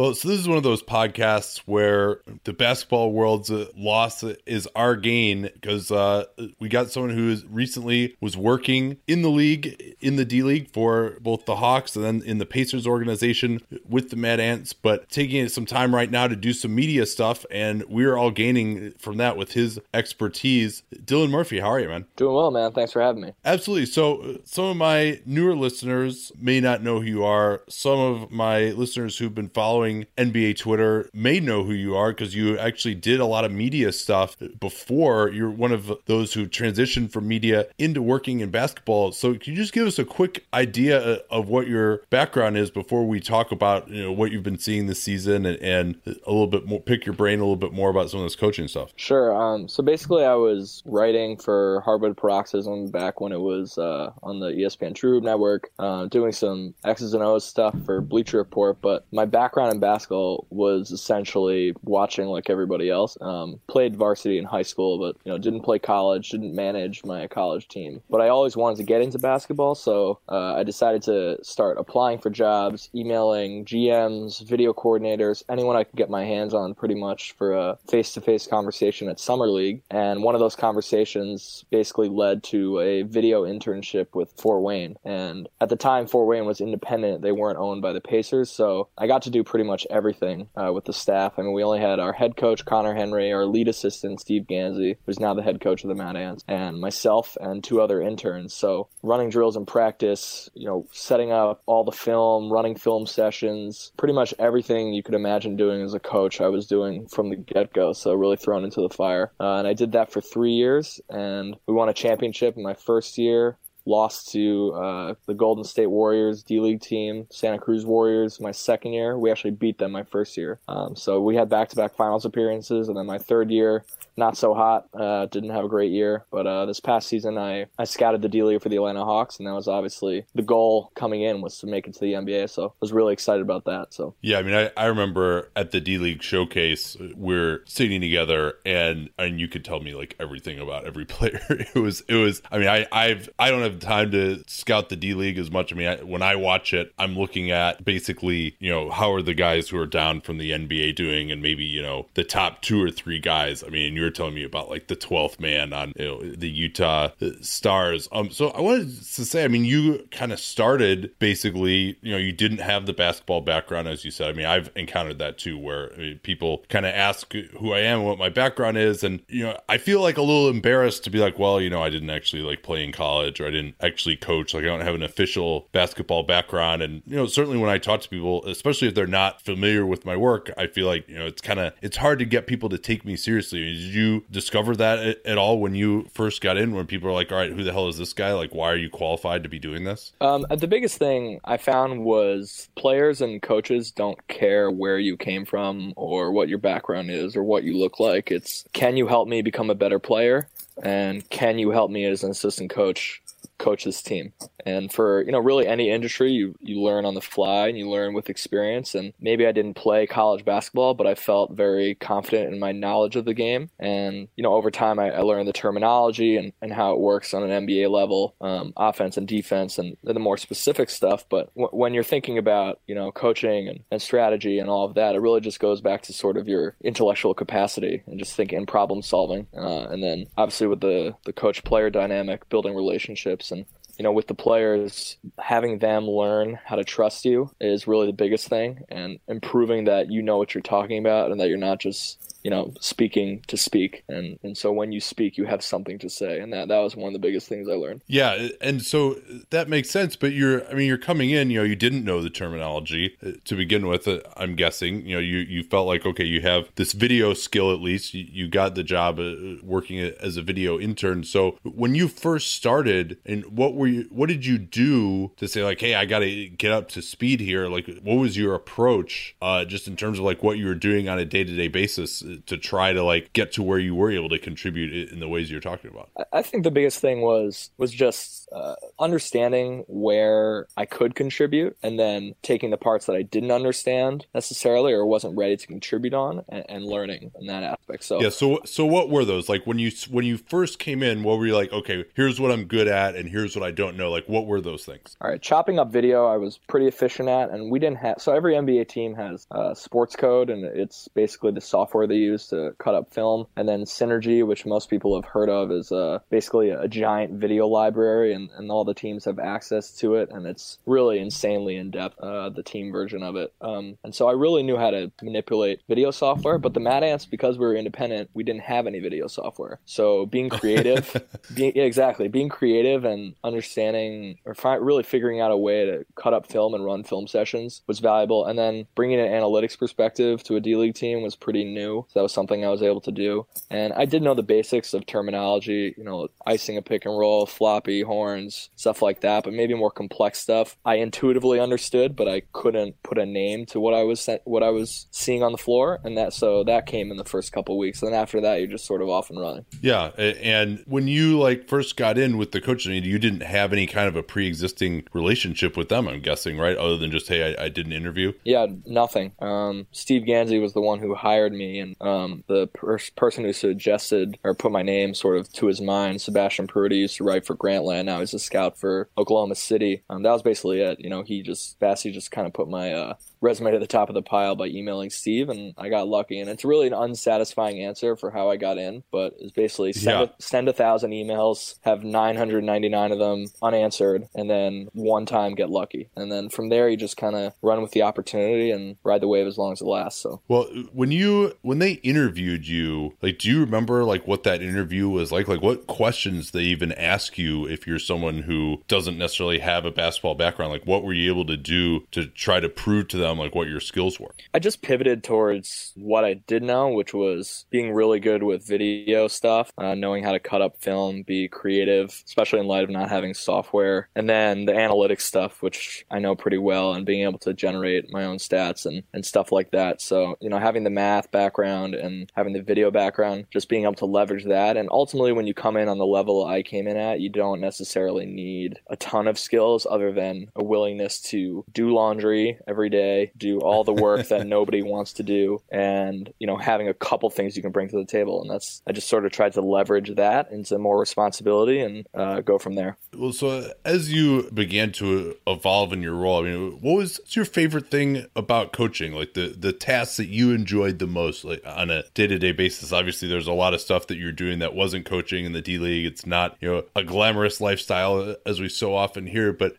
Well, so this is one of those podcasts where the basketball world's uh, loss is our gain because uh, we got someone who is recently was working in the league, in the D League for both the Hawks and then in the Pacers organization with the Mad Ants, but taking some time right now to do some media stuff, and we're all gaining from that with his expertise. Dylan Murphy, how are you, man? Doing well, man. Thanks for having me. Absolutely. So, uh, some of my newer listeners may not know who you are. Some of my listeners who've been following NBA Twitter may know who you are because you actually did a lot of media stuff before. You're one of those who transitioned from media into working in basketball. So can you just give us a quick idea of what your background is before we talk about you know what you've been seeing this season and, and a little bit more pick your brain a little bit more about some of this coaching stuff? Sure. Um, so basically, I was writing for Hardwood Paroxysm back when it was uh, on the ESPN True Network, uh, doing some X's and O's stuff for Bleacher Report. But my background in basketball was essentially watching like everybody else. Um, played varsity in high school, but you know didn't play college, didn't manage my college team. But I always wanted to get into basketball, so uh, I decided to start applying for jobs, emailing GMs, video coordinators, anyone I could get my hands on, pretty much for a face-to-face conversation at summer league. And one of those conversations basically led to a video internship with Fort Wayne. And at the time, Fort Wayne was independent; they weren't owned by the Pacers, so I got to do pretty much everything uh, with the staff. I mean, we only had our head coach Conner Henry, our lead assistant Steve Gansey, who's now the head coach of the Mad Ants, and myself and two other interns. So running drills in practice, you know, setting up all the film, running film sessions, pretty much everything you could imagine doing as a coach, I was doing from the get go. So really thrown into the fire, uh, and I did that for three years, and we won a championship in my first year lost to uh, the Golden State Warriors D League team, Santa Cruz Warriors, my second year. We actually beat them my first year. Um, so we had back to back finals appearances. And then my third year, not so hot. Uh, didn't have a great year, but uh, this past season I, I scouted the D League for the Atlanta Hawks, and that was obviously the goal coming in was to make it to the NBA. So I was really excited about that. So yeah, I mean, I, I remember at the D League showcase we're sitting together, and and you could tell me like everything about every player. it was it was. I mean, I I've I don't have time to scout the D League as much. I mean, I, when I watch it, I'm looking at basically you know how are the guys who are down from the NBA doing, and maybe you know the top two or three guys. I mean, you're telling me about like the 12th man on you know, the Utah Stars. Um, so I wanted to say, I mean, you kind of started basically, you know, you didn't have the basketball background, as you said. I mean, I've encountered that too, where I mean, people kind of ask who I am what my background is. And, you know, I feel like a little embarrassed to be like, well, you know, I didn't actually like play in college or I didn't actually coach. Like, I don't have an official basketball background. And, you know, certainly when I talk to people, especially if they're not familiar with my work, I feel like, you know, it's kind of, it's hard to get people to take me seriously. You discover that at all when you first got in? When people are like, "All right, who the hell is this guy? Like, why are you qualified to be doing this?" Um, the biggest thing I found was players and coaches don't care where you came from or what your background is or what you look like. It's can you help me become a better player, and can you help me as an assistant coach coach this team. And for, you know, really any industry, you, you learn on the fly and you learn with experience. And maybe I didn't play college basketball, but I felt very confident in my knowledge of the game. And, you know, over time, I, I learned the terminology and, and how it works on an NBA level, um, offense and defense and the more specific stuff. But w- when you're thinking about, you know, coaching and, and strategy and all of that, it really just goes back to sort of your intellectual capacity and just thinking and problem solving. Uh, and then obviously with the, the coach player dynamic, building relationships and you know, with the players, having them learn how to trust you is really the biggest thing, and improving that you know what you're talking about and that you're not just you know, speaking to speak. And, and so when you speak, you have something to say. And that, that was one of the biggest things I learned. Yeah. And so that makes sense. But you're, I mean, you're coming in, you know, you didn't know the terminology uh, to begin with, uh, I'm guessing. You know, you, you felt like, okay, you have this video skill at least. You, you got the job uh, working as a video intern. So when you first started, and what were you, what did you do to say, like, hey, I got to get up to speed here? Like, what was your approach uh, just in terms of like what you were doing on a day to day basis? To try to like get to where you were able to contribute in the ways you're talking about? I think the biggest thing was was just uh, understanding where I could contribute, and then taking the parts that I didn't understand necessarily or wasn't ready to contribute on, and, and learning in that aspect. So yeah. So so what were those like when you when you first came in? What were you like? Okay, here's what I'm good at, and here's what I don't know. Like what were those things? All right, chopping up video, I was pretty efficient at, and we didn't have. So every NBA team has uh, Sportscode, and it's basically the software they use to cut up film. And then Synergy, which most people have heard of, is uh, basically a giant video library, and, and all the teams have access to it. And it's really insanely in depth, uh, the team version of it. Um, and so I really knew how to manipulate video software. But the Mad Ants, because we were independent, we didn't have any video software. So being creative, being, yeah, exactly, being creative and understanding or fi- really figuring out a way to cut up film and run film sessions was valuable. And then bringing an analytics perspective to a D League team was pretty new. So that was something I was able to do. And I did know the basics of terminology, you know, icing a pick and roll, floppy, horns, stuff like that, but maybe more complex stuff I intuitively understood, but I couldn't put a name to what I was what I was seeing on the floor, and that so that came in the first couple weeks. And then after that, you're just sort of off and running. Yeah, and when you like first got in with the coach, you didn't have any kind of a pre-existing relationship with them, I'm guessing, right? Other than just hey, I, I did an interview. Yeah, nothing. Um, Steve Gansey was the one who hired me, and um, the per- person who suggested or put my name sort of to his mind, Sebastian Pruiti, used to write for Grantland. Now he's a scout for Oklahoma City. Um, that was basically it. You know, he just Bassy just kind of put my uh, resume to the top of the pile by emailing Steve, and I got lucky. And it's really an unsatisfying answer for how I got in, but it's basically send, Yeah. a, send a thousand emails, have 999 of them unanswered, and then one time get lucky. And then from there, you just kind of run with the opportunity and ride the wave as long as it lasts. So Well, when you when they interviewed you, like, do you remember like what that interview was like? Like, what questions they even ask you if you're someone who doesn't necessarily have a basketball background? Like, what were you able to do to try to prove to them like what your skills were? I just pivoted towards what I did know, which was being really good with video stuff, uh, knowing how to cut up film, be creative, especially in light of not having software, and then the analytics stuff, which I know pretty well, and being able to generate my own stats and, and stuff like that. So, you know, having the math background and having the video background, just being able to leverage that. And ultimately, when you come in on the level I came in at, you don't necessarily need a ton of skills other than a willingness to do laundry every day, do all the work that nobody wants to do, and you know having a couple things you can bring to the table. And that's I just sort of tried to leverage that into more responsibility and uh, go from there. Well, so as you began to evolve in your role, I mean, what was your favorite thing about coaching? Like the the tasks that you enjoyed the most, like on a day to day basis. Obviously, there's a lot of stuff that you're doing that wasn't coaching in the D League. It's not you know a glamorous lifestyle as we so often hear. But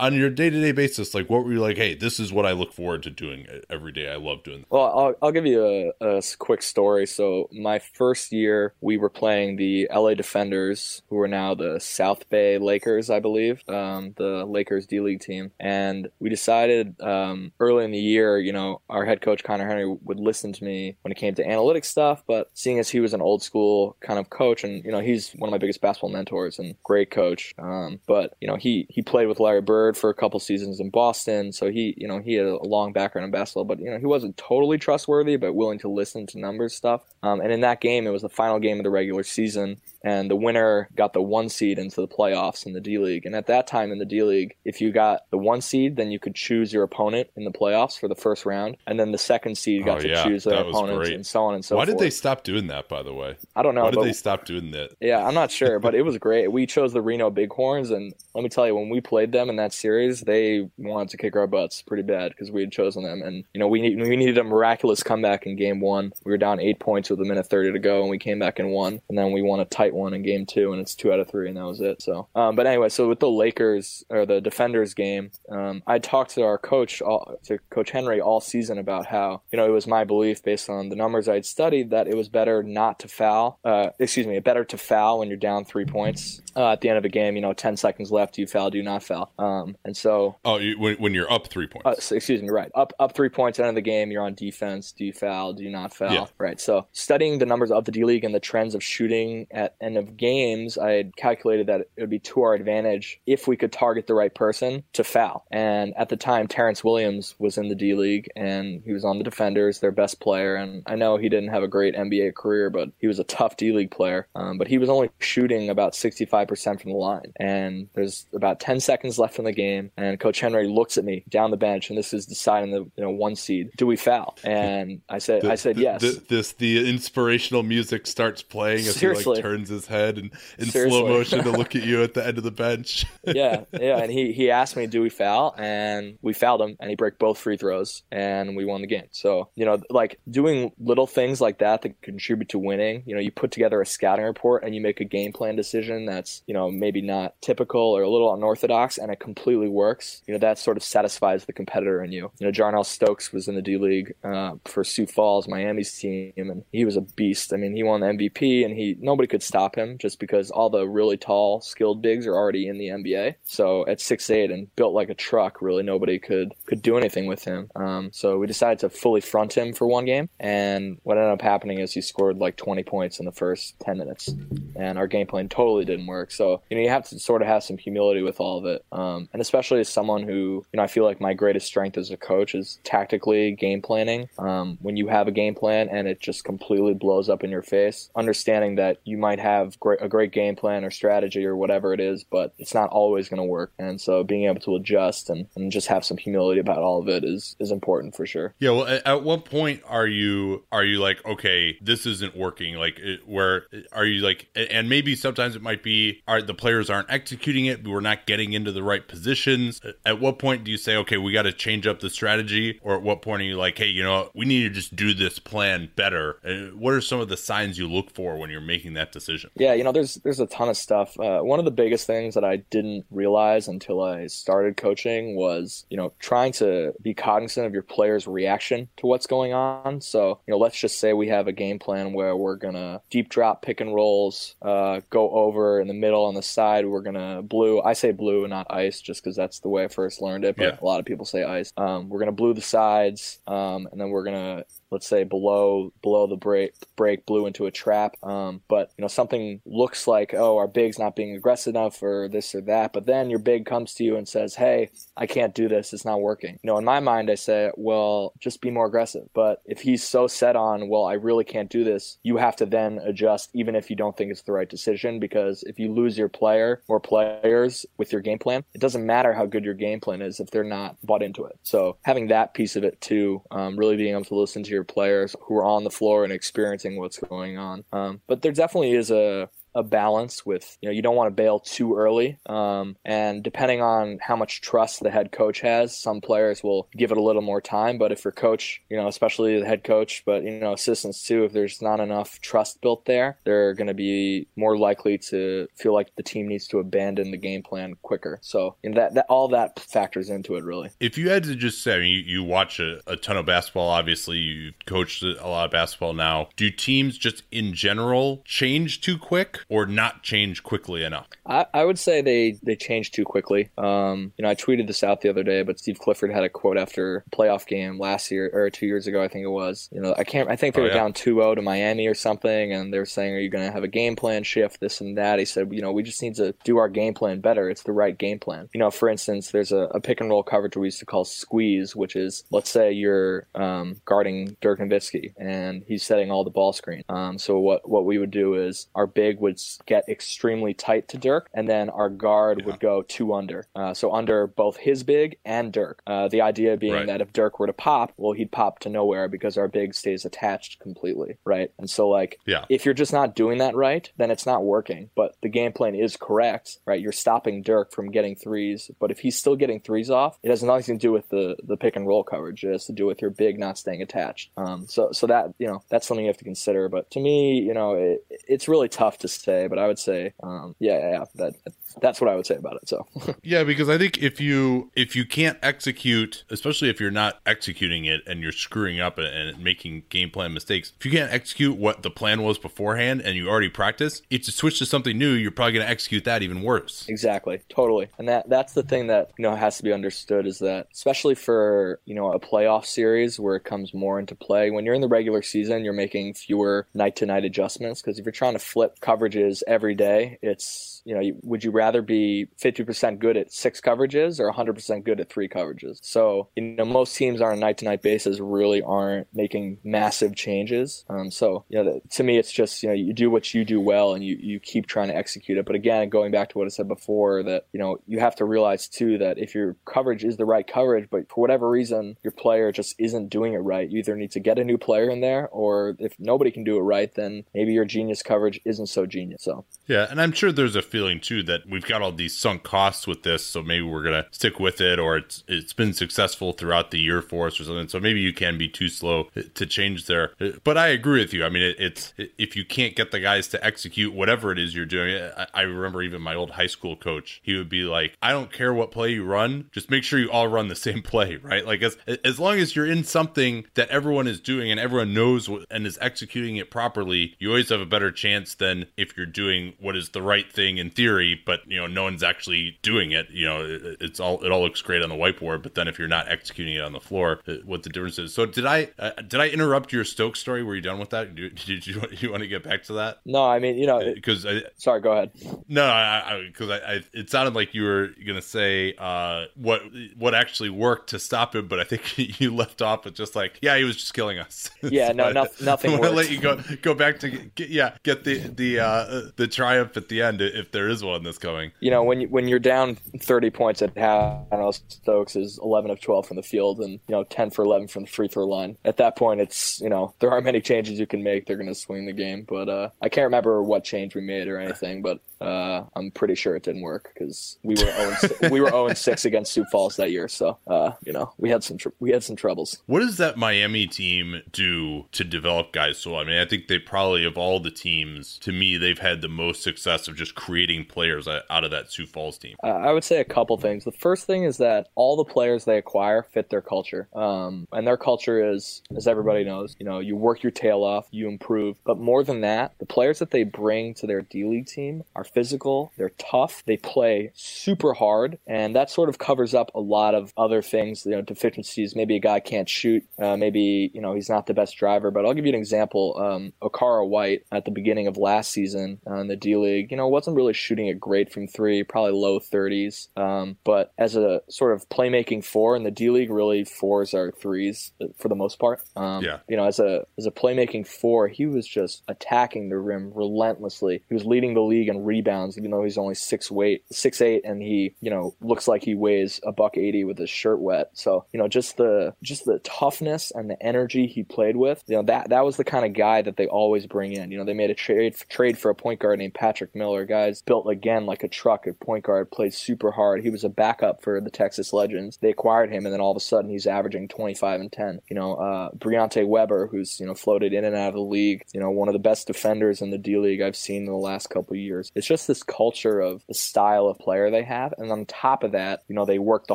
on your day to day basis, like what were you like? Hey, this is what I look forward to doing it every day. I love doing. Well, I'll, I'll give you a quick story. So, my first year, we were playing the LA D-Fenders, who are now the South Bay Lakers, I believe, um, the Lakers D League team. And we decided um, early in the year, you know, our head coach, Conner Henry, would listen to me when it came to analytics stuff. But seeing as he was an old school kind of coach, and, you know, he's one of my biggest basketball mentors and great coach. Um, but, you know, he, he played with Larry Bird for a couple seasons in Boston. So he, you know, he had a long background in basketball, but, you know, he wasn't totally trustworthy, but willing to listen to numbers stuff. Um, and in that game, it was the final game of the regular season, and the winner got the one seed into the playoffs in the D League. And at that time in the D League, if you got the one seed, then you could choose your opponent in the playoffs for the first round, and then the second seed got Oh, to yeah, choose their opponents, and so on and so forth. Why forth. did they stop doing that? By the way, I don't know. why did they stop doing that? yeah, I'm not sure, but it was great. We chose the Reno Bighorns, and let me tell you, when we played them in that series, they wanted to kick our butts pretty bad because we had chosen them, and you know we need, we needed a miraculous comeback in Game One. We were down eight points with a minute thirty to go, and we came back and won, and then we won a tight one in game two, and it's two out of three, and that was it. So, um, but anyway, so with the Lakers or the D-Fenders game, um, I talked to our coach, all, to Coach Henry, all season about how you know it was my belief based on the numbers I'd studied that it was better not to foul. Uh, excuse me, better to foul when you're down three points uh, at the end of a game. You know, ten seconds left, do you foul, do you not foul? Um, and so, oh, you, when, when you're up three points, uh, so, excuse me, right, up up three points at the end of the game, you're on defense. Do you foul? Do you not foul? Yeah. Right. So studying the numbers of the D League and the trends of shooting at end of games, I had calculated that it would be to our advantage if we could target the right person to foul. And at the time, Terrence Williams was in the D League and he was on the D-Fenders, their best player. And I know he didn't have a great NBA career, but he was a tough D League player. Um, but he was only shooting about 65% from the line. And there's about 10 seconds left in the game. And Coach Henry looks at me down the bench, and this is deciding the you know one seed. Do we foul? And I said, the, I said the, yes. The, this the inspirational music starts playing as Seriously. he like turns his head and in Seriously. slow motion to look at you at the end of the bench. yeah, yeah. And he he asked me, "Do we foul?" And we fouled him, and he broke both free throws, and we won the game. So you know, like doing little things like that that contribute to winning. You know, you put together a scouting report and you make a game plan decision that's you know maybe not typical or a little unorthodox, and it completely works. You know, that sort of satisfies the competitor in you. You know, Jarnell Stokes was in the D League uh, for Sioux Falls, Miami's team, and he was a beast. I mean, he won the MVP, and he nobody could stop him just because all the really tall, skilled bigs are already in the NBA. So at six eight and built like a truck, really nobody could could do anything with him. Um, so we decided to fully front him for one game, and what ended up happening is he scored like 20 points in the first 10 minutes, and our game plan totally didn't work. So you know you have to sort of have some humility with all of it, um, and especially as someone who you know I feel like my greatest strength as a coach is tactically game planning. Um, when you have a game plan and it just completely blows up in your face, understanding that you might have great, a great game plan or strategy or whatever it is, but it's not always going to work. And so being able to adjust and, and just have some humility about all of it is is important for sure. Yeah. Well, at, at what point are you are you like okay, this isn't working? Like where are you like? And maybe sometimes it might be are the players aren't executing it. We're not getting into the right positions. At what point do you say okay, we got to change up the strategy, or at what point are you like, hey, you know, we need to just do this plan better? Uh, what are some of the signs you look for when you're making that decision? Yeah, you know, there's there's a ton of stuff. Uh, one of the biggest things that I didn't realize until I started coaching was, you know, trying to be cognizant of your players' reaction to what's going on. So, you know, let's just say we have a game plan where we're gonna deep drop pick and rolls, uh, go over in the middle on the side. We're gonna blue. I say blue and not ice, just because that's the way I first learned it. But yeah. a lot of people say ice. Um, we're gonna blue the sides, um, and then we're gonna let's say below below the break break blue into a trap. Um, but you know something looks like oh our big's not being aggressive enough or this or that but then your big comes to you and says hey i can't do this. It's not working. You know in my mind i say well just be more aggressive. But if he's so set on well i really can't do this you have to then adjust even if you don't think it's the right decision because if you lose your player or players with your game plan it doesn't matter how good your game plan is if they're not bought into it. So having that piece of it too um, really being able to listen to your players who are on the floor and experiencing what's going on. Um, but there definitely is a a balance with you know you don't want to bail too early um, and depending on how much trust the head coach has some players will give it a little more time but if your coach you know especially the head coach but you know assistants too if there's not enough trust built there they're going to be more likely to feel like the team needs to abandon the game plan quicker. So know, that, that all that factors into it really. If you had to just say I mean, you, you watch a, a ton of basketball obviously you've coached a lot of basketball now. Do teams just in general change too quick or not change quickly enough? I, I would say they, they changed too quickly. Um, you know, I tweeted this out the other day, but Steve Clifford had a quote after a playoff game last year or two years ago, I think it was. You know, I can't. I think they oh, were yeah. down 2-0 to Miami or something, and they were saying, "Are you going to have a game plan shift? This and that." He said, "You know, we just need to do our game plan better. It's the right game plan." You know, for instance, there's a, a pick and roll coverage we used to call squeeze, which is let's say you're um, guarding Dirk Nowitzki and he's setting all the ball screen. Um, so what what we would do is our big would get extremely tight to Dirk, and then our guard yeah. would go two under. Uh, so under both his big and Dirk. Uh, the idea being right. that if Dirk were to pop, well, he'd pop to nowhere because our big stays attached completely, right? And so, like, yeah. if you're just not doing that right, then it's not working. But the game plan is correct, right? You're stopping Dirk from getting threes, but if he's still getting threes off, it has nothing to do with the the pick and roll coverage. It has to do with your big not staying attached. Um, so so that you know that's something you have to consider. But to me, you know, it, it's really tough to say, but I would say, um, yeah, yeah, yeah, that that's what I would say about it. So yeah, because I think if you if you can't execute, especially if you're not executing it and you're screwing up and making game plan mistakes, if you can't execute what the plan was beforehand and you already practice, if you switch to something new, you're probably going to execute that even worse. Exactly, totally, and that that's the thing that you know has to be understood is that especially for you know a playoff series where it comes more into play when you're in the regular season, you're making fewer night to night adjustments because if you're trying to flip coverages every day, it's you know, would you rather be 50% good at six coverages or 100% good at three coverages? So, you know, most teams on a night to night basis really aren't making massive changes. Um, so, you know, to me, it's just, you know, you do what you do well and you, you keep trying to execute it. But again, going back to what I said before, that, you know, you have to realize too that if your coverage is the right coverage, but for whatever reason, your player just isn't doing it right, you either need to get a new player in there or if nobody can do it right, then maybe your genius coverage isn't so genius. So, yeah. And I'm sure there's a feeling too that we've got all these sunk costs with this, so maybe we're gonna stick with it, or it's it's been successful throughout the year for us or something. So maybe you can be too slow to change there. But I agree with you. I mean, it, it's if you can't get the guys to execute whatever it is you're doing. I, I remember even my old high school coach. He would be like, "I don't care what play you run, just make sure you all run the same play, right? Like as as long as you're in something that everyone is doing and everyone knows and is executing it properly, you always have a better chance than if you're doing what is the right thing in theory, but you know no one's actually doing it. You know, it, it's all it all looks great on the whiteboard, but then if you're not executing it on the floor, uh, what the difference is. So did I uh, did I interrupt your Stokes story? Were you done with that? Did, did you did you want to get back to that? No, I mean you know because I sorry, go ahead. No, I because I, I, I, it sounded like you were gonna say uh, what what actually worked to stop him, but I think you left off with just like yeah, he was just killing us. Yeah, so no, no, nothing. I let you go go back to get, yeah get the the uh, the triumph at the end if there is one that's coming. You know, when you, when you're down 30 points at half, I know Stokes is 11 of 12 from the field and you know 10 for 11 from the free throw line. At that point, it's you know there aren't many changes you can make. They're going to swing the game, but uh, I can't remember what change we made or anything, but uh, I'm pretty sure it didn't work because we were 0 we were 0 6 against Sioux Falls that year. So uh, you know we had some tr- we had some troubles. What does that Miami team do to develop guys? So I mean, I think they probably of all the teams, to me, they've had the most success of just creating players out of that Sioux Falls team. Uh, I would say a couple things. The first thing is that all the players they acquire fit their culture, um, and their culture is, as everybody knows, you know, you work your tail off, you improve. But more than that, the players that they bring to their D League team are physical, they're tough, they play super hard, and that sort of covers up a lot of other things, you know, deficiencies. Maybe a guy can't shoot, uh, maybe you know he's not the best driver. But I'll give you an example. Um, Okaro White at the beginning of last season uh, in the D League, you know, wasn't really shooting it great from three, probably low 30s. Um, but as a sort of playmaking four in the D League, really fours are threes for the most part. Um, yeah. You know, as a as a playmaking four, he was just attacking the rim relentlessly. He was leading the league in rebounds, even though he's only six weight six eight, and he you know looks like he weighs a buck eighty with his shirt wet. So you know, just the just the toughness and the energy he played with, you know, that that was the kind of guy that they always bring in. You know, they made a trade trade for a point guard named Patrick Miller. Guys built again like a truck at point guard, played super hard. He was a backup for the Texas Legends. They acquired him, and then all of a sudden he's averaging 25 and 10. You know, uh, Briante Weber, who's you know floated in and out of the league. You know, one of the best defenders in the D League I've seen in the last couple years. It's just this culture of the style of player they have, and on top of that, you know, they work the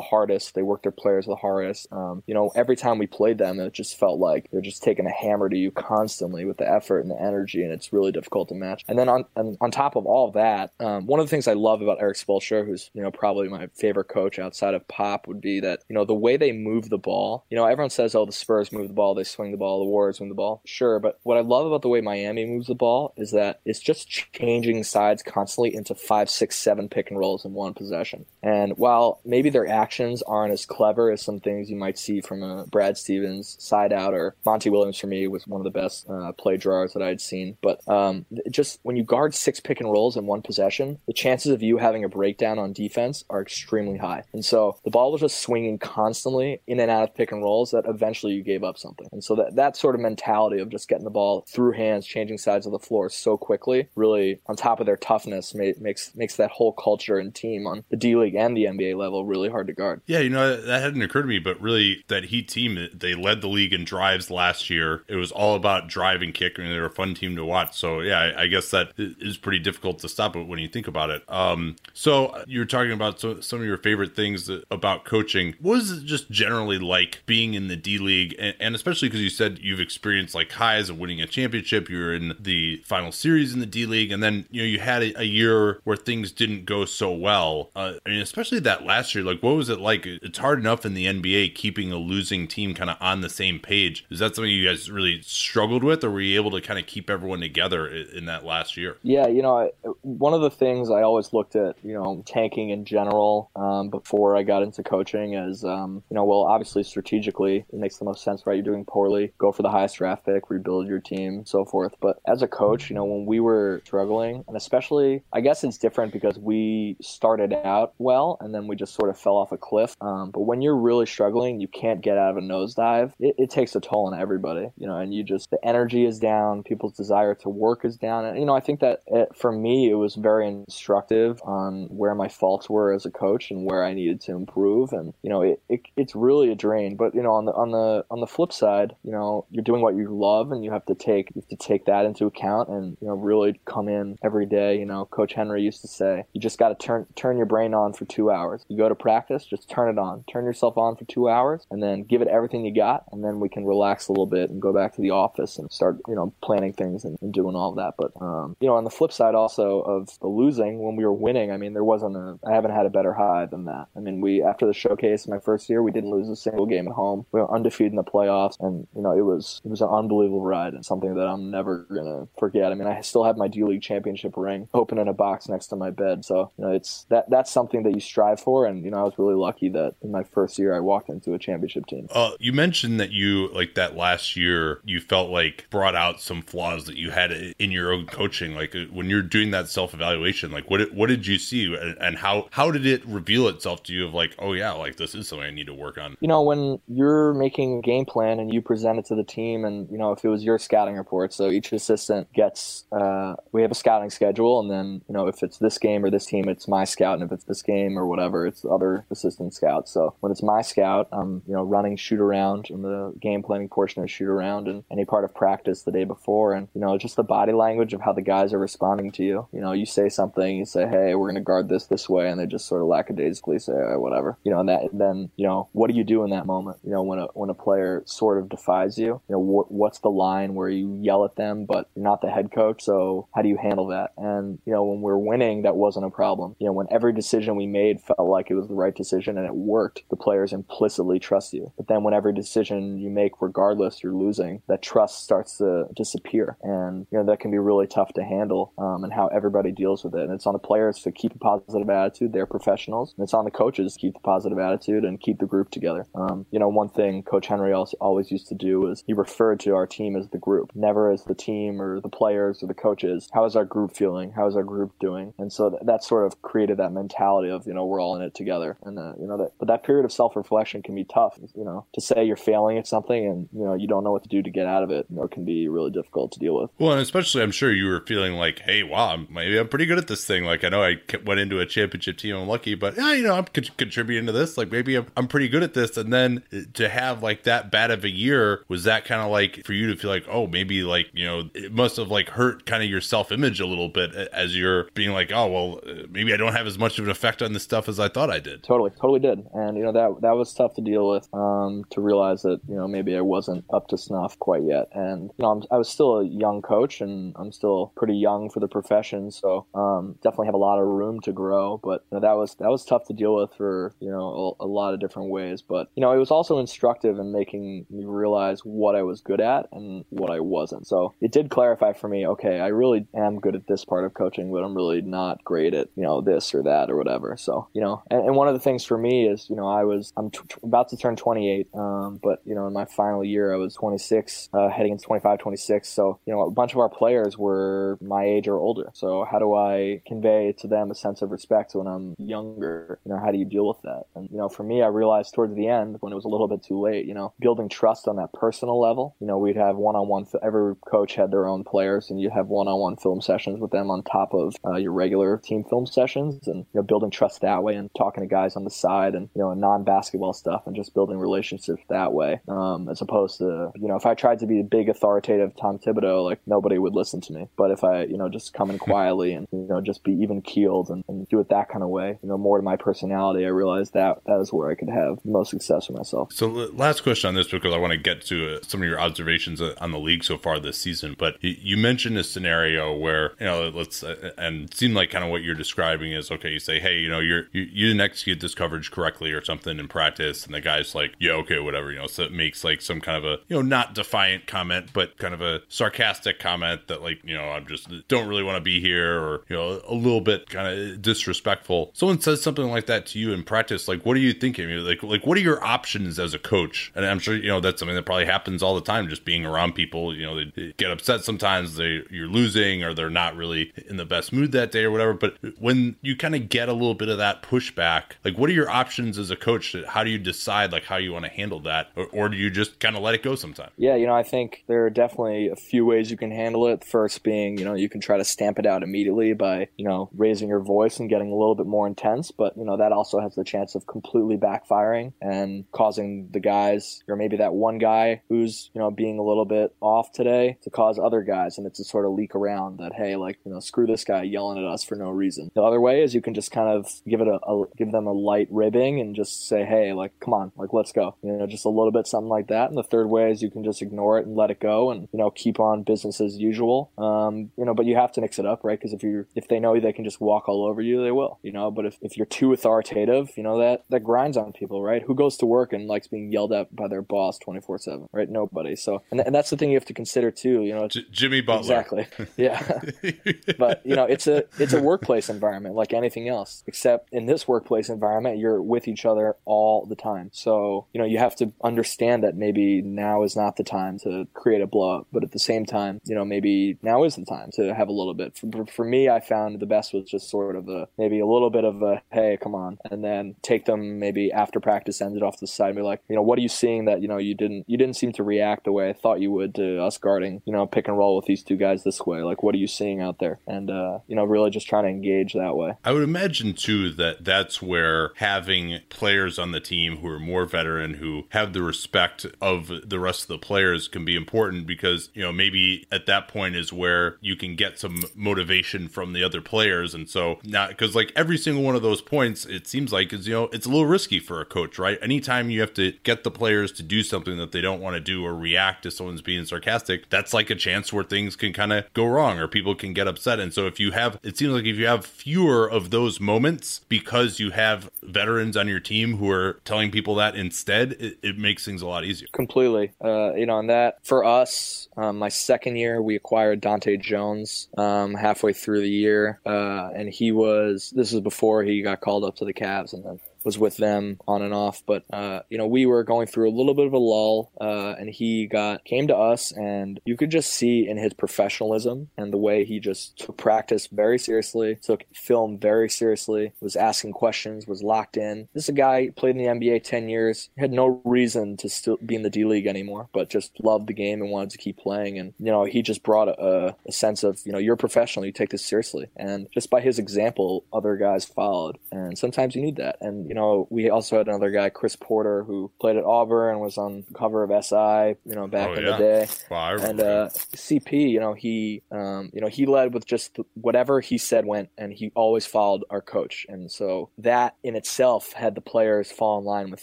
hardest. They work their players the hardest. Um, you know, every time we played them, it just felt like they're just taking a hammer to you constantly with the effort and the energy, and it's really difficult to match. And then on and on top of all of that, um, one of the things I love about Erik Spoelstra, who's you know probably my favorite coach outside of Pop, would be that you know the way they move the ball. You know, everyone says, "Oh, the Spurs move the ball, they swing the ball, the Warriors move the ball." Sure, but what I love about the way Miami moves the ball is that it's just changing sides constantly into five, six, seven pick and rolls in one possession. And while maybe their actions aren't as clever as some things you might see from a Brad Stevens side out or Monty Williams for me was one of the best uh, play drawers that I had seen. But um, just when you guard six pick and rolls in one possession, the chances of you having a breakdown on defense are extremely high. And so the ball was just swinging constantly in and out of pick and rolls that eventually you gave up something. And so that, that sort of mentality of just getting the ball through hands, changing sides of the floor so quickly, really on top of their toughness, makes makes that whole culture and team on the D League and the NBA level really hard to guard. Yeah, you know that hadn't occurred to me, but really that Heat team they led the league in drives last year. It was all about drive and kick, and they're a fun team to watch. So yeah, I, I guess that is pretty difficult to stop it when you think about it. Um, so you're talking about so, some of your favorite things about coaching. What is it just generally like being in the D League, and, and especially because you said you've experienced like highs of winning a championship. You were in the final series in the D League, and then you know you had a, a year where things didn't go so well. Uh, I mean, especially that last year. Like, what was it like? It's hard enough in the NBA keeping a losing team kind of on the same page. Is that something you guys really struggled with, or were you able to kind of keep everyone together in that last year? Yeah, you know, one of the things I always looked at, you know, tanking in general um, before I got into coaching is, um, you know, well, obviously strategically it makes the most sense, right? You're doing poorly, go for the highest draft pick, rebuild your team, so forth. But as a coach, you know, when we were struggling, and especially, I guess it's different because we started out well and then we just sort of fell off a cliff. Um, but when you're really struggling, you can't get out of a nosedive. It, it takes a toll on everybody, you know, and you just the energy is down, people's desire to work is down, and you know, I think that it, for me it was very instructive on where my faults were as a coach and where I needed to improve, and you know, it, it it's really a drain. But you know, on the on the on the flip side, you know, you're doing what you love, and you have to take you have to take that into account, and you know, really come in every day. You know, Coach Henry used to say, you just got to turn turn your brain on for two hours. You go to practice, just turn it on, turn yourself on for two hours, and then give it everything you got, and then we can relax a little bit and go back to the office and start, you know, planning things and, and doing all of that. But um, you know, on the flip side, also of the losing, when we were winning, I mean, there wasn't a, I haven't had a better high than that. I mean, we after the showcase my first year, we didn't lose a single game at home. We were undefeated in the playoffs, and you know, it was it was an unbelievable ride and something that I'm never gonna forget. I mean, I still have my D League championship ring open in a box next to my bed, so you know, it's that that's something that you strive for, and you know, I was really lucky that in my first year I walked into a championship team. Uh, you mentioned that you like that last year you felt like brought out some flaws that you had in your own coaching. Like uh, when you're doing that self evaluation, like what did, what did you see, and how how did it reveal itself to you of like, oh yeah, like this is something I need to work on. You know, when you're making a game plan and you present it to the team, and you know if it was your scouting report, so each assistant gets uh, we have a scouting schedule, and then you know if it's this game or this team, it's my scout, and if it's this game or whatever, it's other assistant scouts. So when it's my scout, I'm you know running shoot around in the game planning portion of shoot around and any part of practice the day before, and you know just the body language of how the guys are responding to you. You know, you say something, you say, "Hey, we're going to guard this this way," and they just sort of lackadaisically say, "Whatever," you know, and that then you know what do you do in that moment? You know, when a when a player sort of defies you, you know, wh- what's the line where you yell at them, but you're not the head coach, so how do you handle that? And you know, when we're winning, that wasn't a problem. You know, when every decision we made felt like it was the right decision and it worked, the players implicitly trust you. But then when every decision you make, regardless, you're losing, that trust starts to disappear, and you know that can be really tough to handle, um, and how everybody deals with it. And it's on the players to keep a positive attitude; they're professionals, and it's on the coaches to keep the positive attitude and keep the group together. Um, you know, one thing Coach Henry also always used to do is he referred to our team as the group, never as the team or the players or the coaches. How is our group feeling? How is our group doing? And so that sort of created that mentality you know we're all in it together, and uh, you know that. But that period of self reflection can be tough. You know, to say you're failing at something and you know you don't know what to do to get out of it, you know, can be really difficult to deal with. Well, and especially I'm sure you were feeling like, hey, wow, maybe I'm pretty good at this thing. Like I know I went into a championship team, I'm lucky, but yeah, you know, I'm contributing to this. Like maybe I'm, I'm pretty good at this. And then to have like that bad of a year, was that kind of like for you to feel like, oh, maybe like you know, it must have like hurt kind of your self image a little bit as you're being like, oh, well, maybe I don't have as much of an effect on this stuff as I thought I did. Totally, totally did. And you know that that was tough to deal with. Um, to realize that you know maybe I wasn't up to snuff quite yet, and you know I'm, i was still a young coach, and I'm still pretty young for the profession, so um, definitely have a lot of room to grow. But you know, that was that was tough to deal with for you know a, a lot of different ways. But you know it was also instructive in making me realize what I was good at and what I wasn't. So it did clarify for me. Okay, I really am good at this part of coaching, but I'm really not great at you know this or that or whatever. So you know, and, and one of the things for me is you know I was I'm t- about to turn 28, um, but you know in my final year I was 26, uh, heading into 25, 26. So you know a bunch of our players were my age or older. So how do I convey to them a sense of respect when I'm younger. You know, how do you deal with that? And you know, for me, I realized towards the end when it was a little bit too late. You know, building trust on that personal level. You know, we'd have one-on-one. Every coach had their own players, and you'd have one-on-one film sessions with them on top of uh, your regular team film sessions, and you know, building trust that way, and talking to guys on the side, and you know, non-basketball stuff, and just building relationships that way, um, as opposed to you know, if I tried to be a big authoritative Tom Thibodeau, like nobody would listen to me. But if I you know just come in quietly and you know just be even keeled and, and do it that kind of way, you know, more to my personality, I realized that that is where I could have the most success for myself. So, last question on this because I want to get to uh, some of your observations uh, on the league so far this season. But you mentioned a scenario where you know, let's uh, and it seemed like kind of what you're describing is okay. You say, hey, you know, you're you, you didn't execute this coverage correctly or something in practice, and the guy's like, yeah, okay, whatever, you know. So it makes like some kind of a you know not defiant comment, but kind of a sarcastic comment that like you know I'm just don't really want to be here or you know a little bit kind of disrespectful. Someone says something like that to you in practice, like what are you thinking? Like like what are your options as a coach? And I'm sure you know that's something that probably happens all the time, just being around people. You know, they get upset sometimes. They you're losing or they're not really in the best mood that day or whatever. But when you kind of get a little bit of that pushback, like what are your options as a coach? How do you decide like how you want to handle that, or, or do you just kind of let it go sometimes? Yeah, you know, I think there are definitely a few ways you can handle it. First being, you know, you can try to stamp it out immediately by, you know, raising your voice and getting a little bit more intense. But, you know, that also has the chance of completely backfiring and causing the guys, or maybe that one guy who's, you know, being a little bit off today to cause other guys. And it's a sort of leak around that, hey, like, you know, screw this guy yelling at us for no reason. The other way is you can just kind of give it a, a give them a light ribbing and just say, hey, like, come on, like, let's go. You know, just a little bit, something like that. And the third way is you can just ignore it and let it go and, you know, keep on business as usual. Um, you know, but you have to mix it up, right? Because if you if they know they can just walk all over you, they will, you know. But if, if you're too authoritative, you know that that grinds on people, right? Who goes to work and likes being yelled at by their boss twenty four seven, right? Nobody. So and, and that's the thing you have to consider too, you know. J- Jimmy Butler. Exactly. Yeah. but you know, it's a it's a workplace environment like anything else, except in this workplace environment, you're with each other all the time. So you know, you have to understand that maybe now is not the time to create a blow up, but at the same time, you know, maybe now is the time to have a little bit. For, for me, I found the best was just sort of a maybe a little bit of a hey, come on, and then take them maybe after practice, end it off the side, and be like, you know, what are you seeing that you know you didn't you didn't seem to react the way I thought you would to us guarding, you know, pick and roll with these two guys this way. Like, what are you seeing out there? And uh, you know, really just trying to engage that way. I would imagine too that that's where having players on the team who are more veteran, who have the respect of the rest of the players, can be important because you know maybe at that point is where you can get some motivation from the other players, and so not because like every single one of those points, it seems like is you know it's a little risky for a coach, right? Anytime you have to get the players to do something that they don't want to do or react to someone's being sarcastic, that's like a chance where things can kind of go wrong or people can get upset. And so if you have, it seems like if you have fewer of those moments because you have veterans on your team who are telling people that instead, it, it makes things a lot easier. Completely. Uh, you know, on that, for us, um, my second year, we acquired Dahntay Jones um, halfway through the year. Uh, and he was, this is before he got called up to the Cavs and then was with them on and off. But uh, you know, we were going through a little bit of a lull, uh, and he got came to us, and you could just see in his professionalism and the way he just took practice very seriously, took film very seriously, was asking questions, was locked in. This is a guy played in the NBA ten years, had no reason to still be in the D League anymore, but just loved the game and wanted to keep playing. And you know, he just brought a, a sense of you know you're professional, you take this seriously, and just by his example, other guys followed. And sometimes you need that, and you know, we also had another guy, Chris Porter, who played at Auburn, and was on cover of SI, you know, back Oh, in yeah. the day. Wow, And uh, CP, you know, he, um, you know, he led with just whatever he said went, and he always followed our coach. And so that in itself had the players fall in line with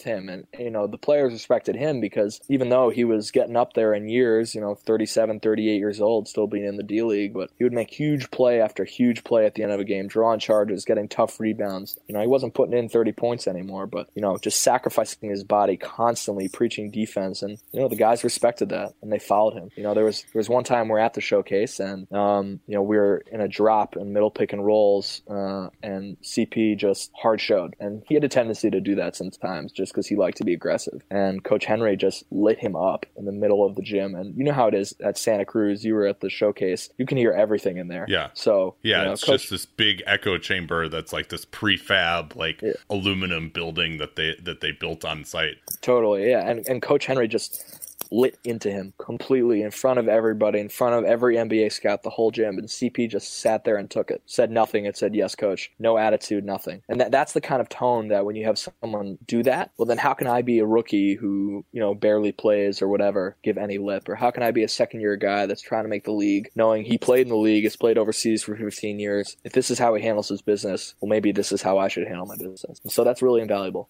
him, and you know, the players respected him because even though he was getting up there in years, you know, 37, 38 years old, still being in the D League, but he would make huge play after huge play at the end of a game, drawing charges, getting tough rebounds. You know, he wasn't putting in 30 points points anymore. But you know, just sacrificing his body constantly, preaching defense, and you know the guys respected that and they followed him. You know, there was there was one time we're at the showcase and um, you know we were in a drop and middle pick and rolls, uh, and CP just hard showed, and he had a tendency to do that sometimes just because he liked to be aggressive. And Coach Henry just lit him up in the middle of the gym, and you know how it is at Santa Cruz. You were at the showcase, you can hear everything in there. Yeah. So Yeah, you know, it's Coach- just this big echo chamber that's like this prefab, like Yeah. aluminum building that they that they built on site. Totally, yeah. And and Coach Henry just lit into him completely in front of everybody, in front of every NBA scout, the whole gym. And CP just sat there and took it, said nothing, and said, "Yes, coach." No attitude, nothing. And that, that's the kind of tone that when you have someone do that, well, then how can I be a rookie who you know barely plays or whatever, give any lip, or how can I be a second year guy that's trying to make the league, knowing he played in the league, has played overseas for 15 years? If this is how he handles his business, well, maybe this is how I should handle my business. And so that's really invaluable.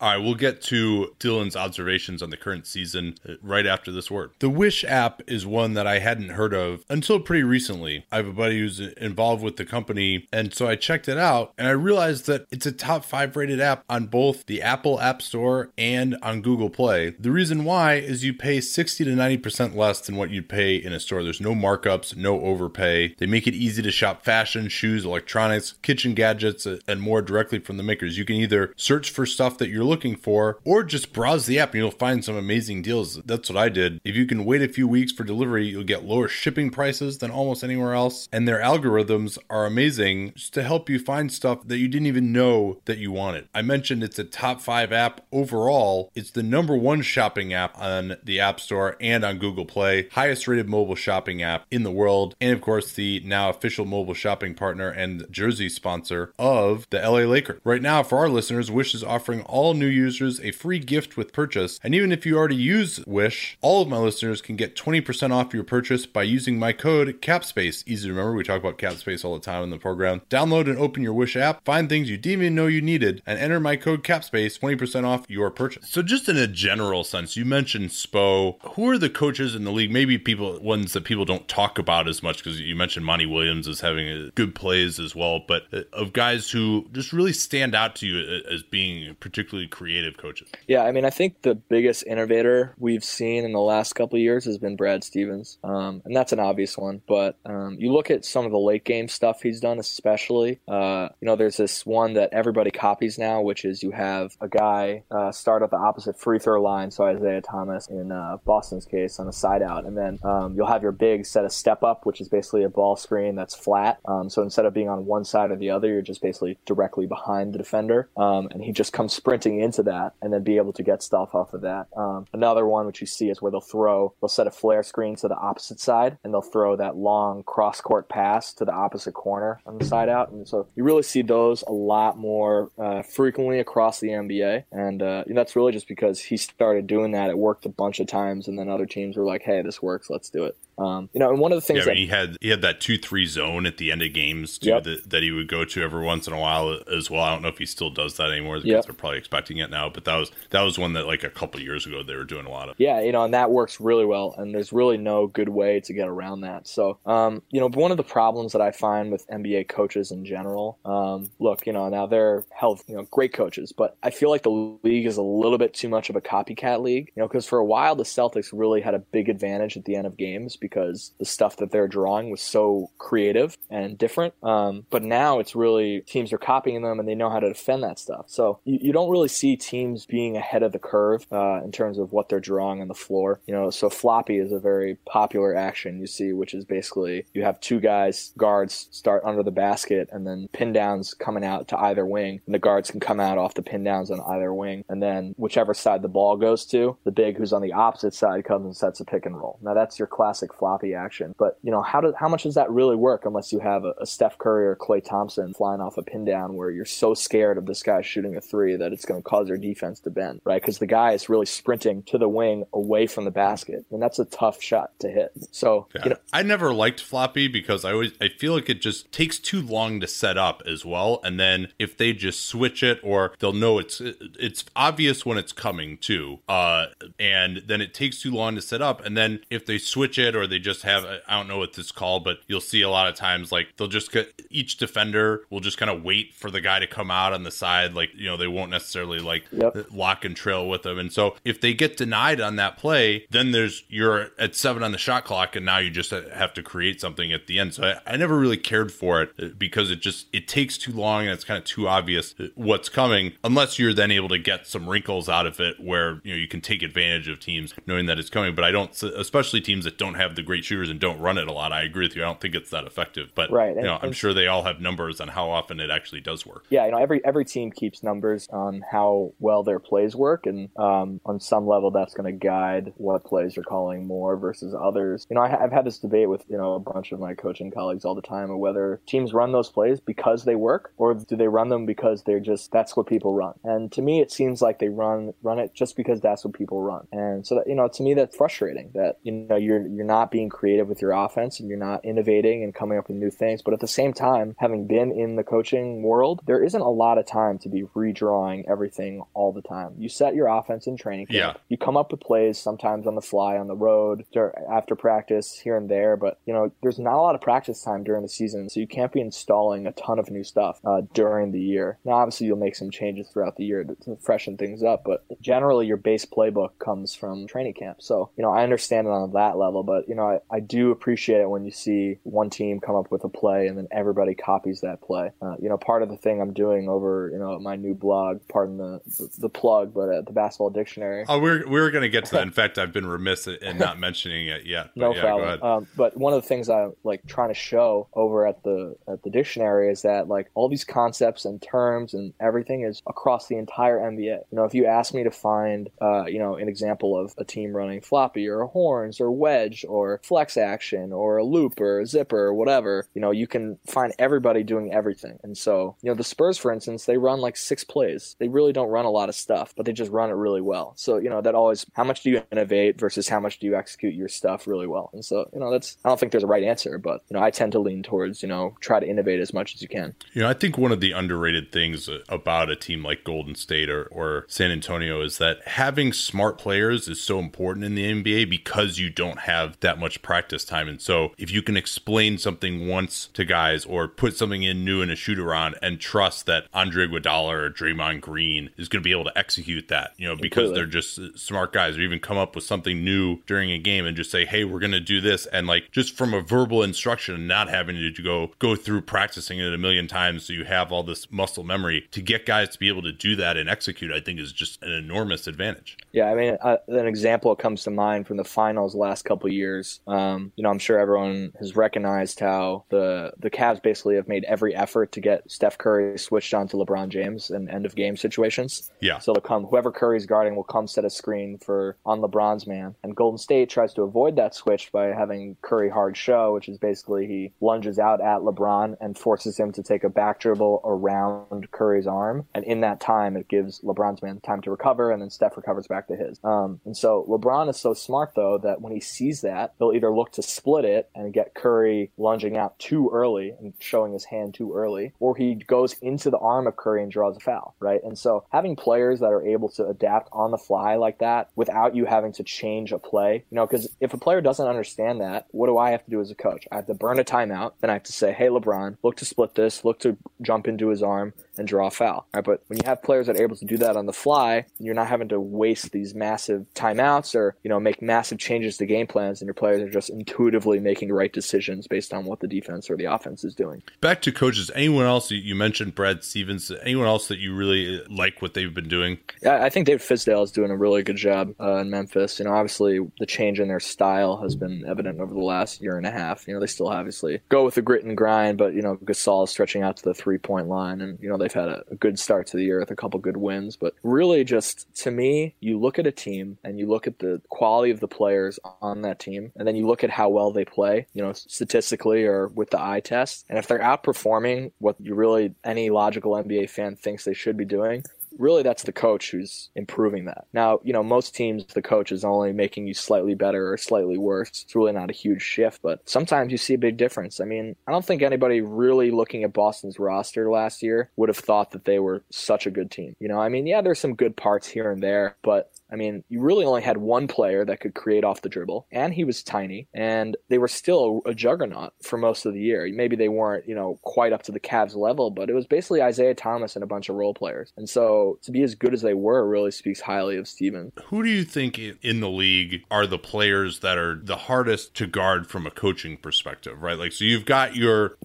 All right, we'll get to Dylan's observations on the current season uh, right after this word. The Wish app is one that I hadn't heard of until pretty recently. I have a buddy who's involved with the company, and so I checked it out and I realized that it's a top five rated app on both the Apple App Store and on Google Play. The reason why is you pay 60 to 90% less than what you'd pay in a store. There's no markups, no overpay. They make it easy to shop fashion, shoes, electronics, kitchen gadgets, uh, and more directly from the makers. You can either search for stuff that you're looking for or just browse the app and you'll find some amazing deals. That's what I did. If you can wait a few weeks for delivery, you'll get lower shipping prices than almost anywhere else. And their algorithms are amazing just to help you find stuff that you didn't even know that you wanted. I mentioned it's a top five app overall. It's the number one shopping app on the App Store and on Google Play, highest rated mobile shopping app in the world. And of course, the now official mobile shopping partner and jersey sponsor of the LA Lakers. Right now, for our listeners, Wish is offering all new users a free gift with purchase. And even if you already use Wish, all of my listeners can get 20% off your purchase by using my code CAPSPACE. Easy to remember, we talk about CAPSPACE all the time in the program. Download and open your Wish app, find things you didn't even know you needed, and enter my code CAPSPACE, 20% off your purchase. So, just in a general sense, you mentioned Spo. Who are the coaches in the league? Maybe people, ones that people don't talk about as much, because you mentioned Monty Williams as having a good plays as well, but uh, of guys who just really stand out to you uh, as being particularly creative coaches. Yeah, I mean, I think the biggest innovator we've seen in the last couple years has been Brad Stevens, um, and that's an obvious one. But um, you look at some of the late game stuff he's done, especially. Uh, you know, there's this one that everybody copies now, which is you have a guy uh, start at the opposite free throw line, so Isaiah Thomas in uh, Boston's case on a side out, and then um, you'll have your big set a step up, which is basically a ball screen that's flat. Um, so instead of being on one side or the other, you're just basically directly behind the defender, um, and he just comes sprinting into that, and then be able to get stuff off of that. Um, another one which you see is where they'll throw, they'll set a flare screen to the opposite side, and they'll throw that long cross court pass to the opposite corner on the side out. And so you really see those a lot more uh, frequently across the NBA, and uh, that's really just because he started doing that. It worked a bunch of times, and then other teams were like, "Hey, this works. Let's do it." Um, you know, and one of the things Yeah, I that mean, he had he had that two three zone at the end of games too Yep. that, that he would go to every once in a while as well. I don't know if he still does that anymore. The Yep. are probably expecting it now, but that was that was one that like a couple years ago they were doing a lot of. Yeah, you know, and that works really well, and there's really no good way to get around that. So, um, you know, one of the problems that I find with NBA coaches in general, um, look, you know, now they're health, you know, great coaches, but I feel like the league is a little bit too much of a copycat league, you know, because for a while the Celtics really had a big advantage at the end of games because the stuff that they're drawing was so creative and different. Um, but now it's really teams are copying them and they know how to defend that stuff. So you, you don't really see teams being ahead of the curve uh, in terms of what they're drawing on the floor. You know, so floppy is a very popular action you see, which is basically you have two guys, guards start under the basket and then pin downs coming out to either wing. And the guards can come out off the pin downs on either wing. And then whichever side the ball goes to, the big who's on the opposite side comes and sets a pick and roll. Now that's your classic floppy action. But you know, how does how much does that really work unless you have a, a Steph Curry or Klay Thompson flying off a pin down where you're so scared of this guy shooting a three that it's going to cause their defense to bend, right? Because the guy is really sprinting to the wing away from the basket, and that's a tough shot to hit. So, Yeah. you know, I never liked floppy because I always I feel like it just takes too long to set up as well. And then if they just switch it, or they'll know it's it's obvious when it's coming too, uh, and then it takes too long to set up. And then if they switch it, or they just have I don't know what this is called, but you'll see a lot of times like they'll just get each defender will just kind of wait for the guy to come out on the side, like you know they won't necessarily like Yep. lock and trail with them. And so if they get denied on that play, then there's you're at seven on the shot clock, and now you just have to create something at the end. So I, I never really cared for it uh, because it just it takes too long and it's kind of too obvious uh, what's coming. Unless you're then able to get some wrinkles out of it, where you know you can take advantage of teams knowing that it's coming. But I don't, especially teams that don't have the great shooters and don't run it a lot. I agree with you. I don't think it's that effective. But Right, you and- know, I'm and- sure they all have numbers on how often it actually does work. yeah, you know, every every team keeps numbers on how well their plays work, and um, on some level, that's going to guide what plays you're calling more versus others. You know, I, I've had this debate with you know a bunch of my coaching colleagues all the time of whether teams run those plays because they work, or do they run them because they're just that's what people run. And to me, it seems like they run run it just because that's what people run. And so that you know, to me, that's frustrating that you know you're you're not being creative with your offense and you're not innovating and coming up with new things. But at the same time, having been in the coaching world, there isn't a lot of time to be redrawing everything all the time. You set your offense in training camp. Yeah. You come up with plays sometimes on the fly, on the road, after practice, here and there. But you know, there's not a lot of practice time during the season, so you can't be installing a ton of new stuff uh, during the year. Now, obviously, you'll make some changes throughout the year to, to freshen things up, but generally, your base playbook comes from training camp. So you know, I understand it on that level, but you know, I, I do appreciate it when you see one team come up with a play and then everybody copies that play. Uh, you know, part of the thing I'm doing over you know my new blog, pardon the the plug, but at the Basketball Dictionary. Oh, we're we're gonna get to that. In fact, I've been remiss in not mentioning it yet. But No yeah, problem. Um, but one of the things I'm like trying to show over at the at the dictionary is that like all these concepts and terms and everything is across the entire NBA. You know, if you ask me to find, uh, you know, an example of a team running floppy or horns or wedge or flex action or a loop or a zipper or whatever, you know, you can find everybody doing everything. And so, you know, the Spurs, for instance, they run like six plays. They really don't run a lot of stuff, but they just run it really well. So, you know, that always how much do you innovate versus how much do you execute your stuff really well? And so, you know, that's I don't think there's a right answer, but you know, I tend to lean towards, you know, try to innovate as much as you can. You know, I think one of the underrated things about a team like Golden State or, or San Antonio is that having smart players is so important in the NBA because you don't have that much practice time. And so if you can explain something once to guys or put something in new in a shootaround and trust that Andre Iguodala or Draymond Green is going to be able to execute that, you know, because Completely. they're just smart guys or even come up with something new during a game and just say, hey, we're going to do this. And like just from a verbal instruction and not having to go go through practicing it a million times so you have all this muscle memory to get guys to be able to do that and execute, I think is just an enormous advantage. Yeah, I mean, uh, an example that comes to mind from the finals last couple of years. Um, you know, I'm sure everyone has recognized how the the Cavs basically have made every effort to get Steph Curry switched on to LeBron James in end of game situations. Yeah. So they'll come, whoever Curry's guarding will come set a screen for on LeBron's man, and Golden State tries to avoid that switch by having Curry hard show, which is basically he lunges out at LeBron and forces him to take a back dribble around Curry's arm, and in that time it gives LeBron's man time to recover, and then Steph recovers back to his. Um, and so LeBron is so smart though that when he sees that, he'll either look to split it and get Curry lunging out too early and showing his hand too early, or he goes into the arm of Curry and draws a foul, right? And so having players that are able to adapt on the fly like that without you having to change a play, you know, because if a player doesn't understand that, what do I have to do as a coach? I have to burn a timeout, then I have to say, hey, LeBron, look to split this, look to jump into his arm and draw a foul. Right? But when you have players that are able to do that on the fly, you're not having to waste these massive timeouts or, you know, make massive changes to game plans and your players are just intuitively making the right decisions based on what the defense or the offense is doing. Back to coaches. Anyone else? You- You mentioned Brad Stevens. Anyone else that you really like what they've been doing? Yeah, I think David Fizdale is doing a really good job uh, in Memphis. You know, obviously the change in their style has been evident over the last year and a half. You know, they still obviously go with the grit and grind, but you know, Gasol is stretching out to the three point line, and you know they've had a, a good start to the year with a couple good wins. But really, just to me, you look at a team and you look at the quality of the players on that team, and then you look at how well they play. You know, statistically or with the eye test, and if they're outperforming what you really any logical NBA fan thinks they should be doing, really that's the coach who's improving that. Now, you know, most teams, the coach is only making you slightly better or slightly worse. It's really not a huge shift, but sometimes you see a big difference. I mean, I don't think anybody really looking at Boston's roster last year would have thought that they were such a good team. You know, I mean, yeah, there's some good parts here and there, but I mean, you really only had one player that could create off the dribble, and he was tiny, and they were still a juggernaut for most of the year. Maybe they weren't, you know, quite up to the Cavs level, but it was basically Isaiah Thomas and a bunch of role players. And so to be as good as they were really speaks highly of Steven. Who do you think in the league are the players that are the hardest to guard from a coaching perspective, right? Like, so you've got your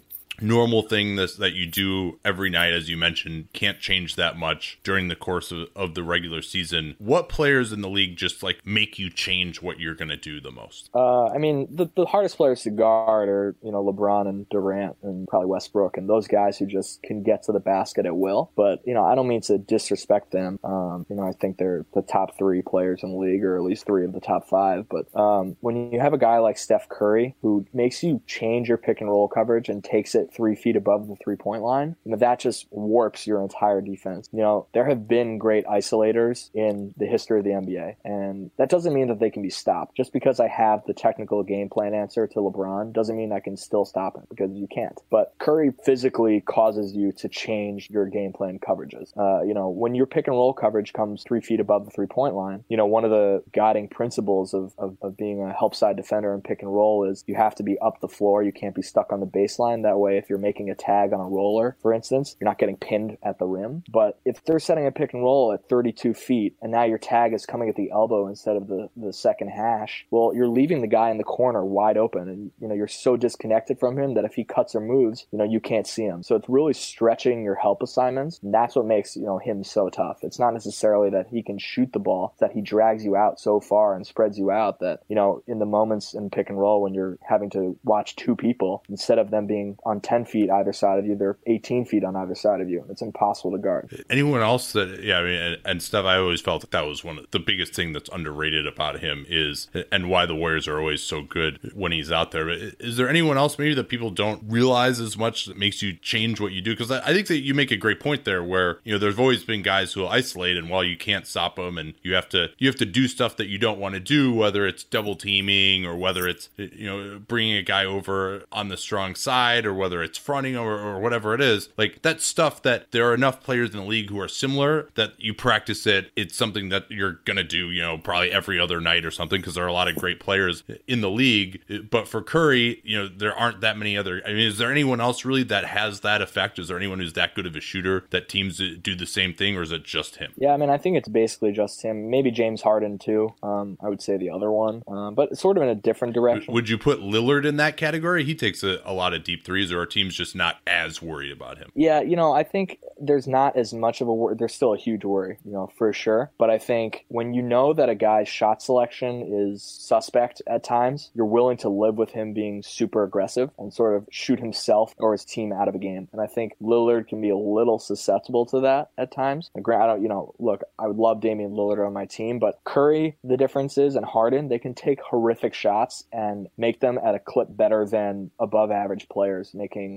normal thing that that you do every night as you mentioned can't change that much during the course of, of the regular season. What players in the league just like make you change what you're going to do the most? Uh, i mean the, the hardest players to guard are you know lebron and durant and probably westbrook and those guys who just can get to the basket at will. But you know i don't mean to disrespect them. Um, you know i think they're the top three players in the league or at least three of the top five. But um, when you have a guy like steph curry who makes you change your pick and roll coverage and takes it three feet above the three point line, know, that just warps your entire defense. You know, there have been great isolators in the history of the NBA, and that doesn't mean that they can be stopped. Just because I have the technical game plan answer to LeBron doesn't mean I can still stop him because you can't. But Curry physically causes you to change your game plan coverages. Uh, you know, when your pick and roll coverage comes three feet above the three point line, you know, one of the guiding principles of, of, of being a help side defender in pick and roll is you have to be up the floor. You can't be stuck on the baseline. That way, if you're making a tag on a roller, for instance, you're not getting pinned at the rim. But if they're setting a pick and roll at 32 feet and now your tag is coming at the elbow instead of the, the second hash, well, you're leaving the guy in the corner wide open. And, you know, you're so disconnected from him that if he cuts or moves, you know, you can't see him. So it's really stretching your help assignments. And that's what makes, you know, him so tough. It's not necessarily that he can shoot the ball, it's that he drags you out so far and spreads you out that, you know, in the moments in pick and roll when you're having to watch two people instead of them being on 10 feet either side of you. They're 18 feet on either side of you. And it's impossible to guard. Anyone else that, yeah, I mean, and, and stuff, I always felt that that was one of the biggest thing that's underrated about him is, and why the Warriors are always so good when he's out there. But is there anyone else maybe that people don't realize as much that makes you change what you do? Because I, I think that you make a great point there where, you know, there's always been guys who will isolate and while you can't stop them and you have to, you have to do stuff that you don't want to do, whether it's double teaming or whether it's, you know, bringing a guy over on the strong side or whether it's fronting or, or whatever it is, like that's stuff that there are enough players in the league who are similar that you practice it. It's something that you're going to do, you know, probably every other night or something because there are a lot of great players in the league. But for Curry, you know, there aren't that many other. I mean, is there anyone else really that has that effect? Is there anyone who's that good of a shooter that teams do the same thing or is it just him? Yeah, I mean, I think it's basically just him. Maybe James Harden too. Um, I would say the other one, um, but sort of in a different direction. Would you put Lillard in that category? He takes a, a lot of deep threes, or teams just not as worried about him? Yeah, you know, I think there's not as much of a worry. There's still a huge worry, you know, for sure. But I think when you know that a guy's shot selection is suspect at times, you're willing to live with him being super aggressive and sort of shoot himself or his team out of a game. And I think Lillard can be a little susceptible to that at times. I don't, you know, look, I would love Damian Lillard on my team, but Curry, the difference is, and Harden, they can take horrific shots and make them at a clip better than above average players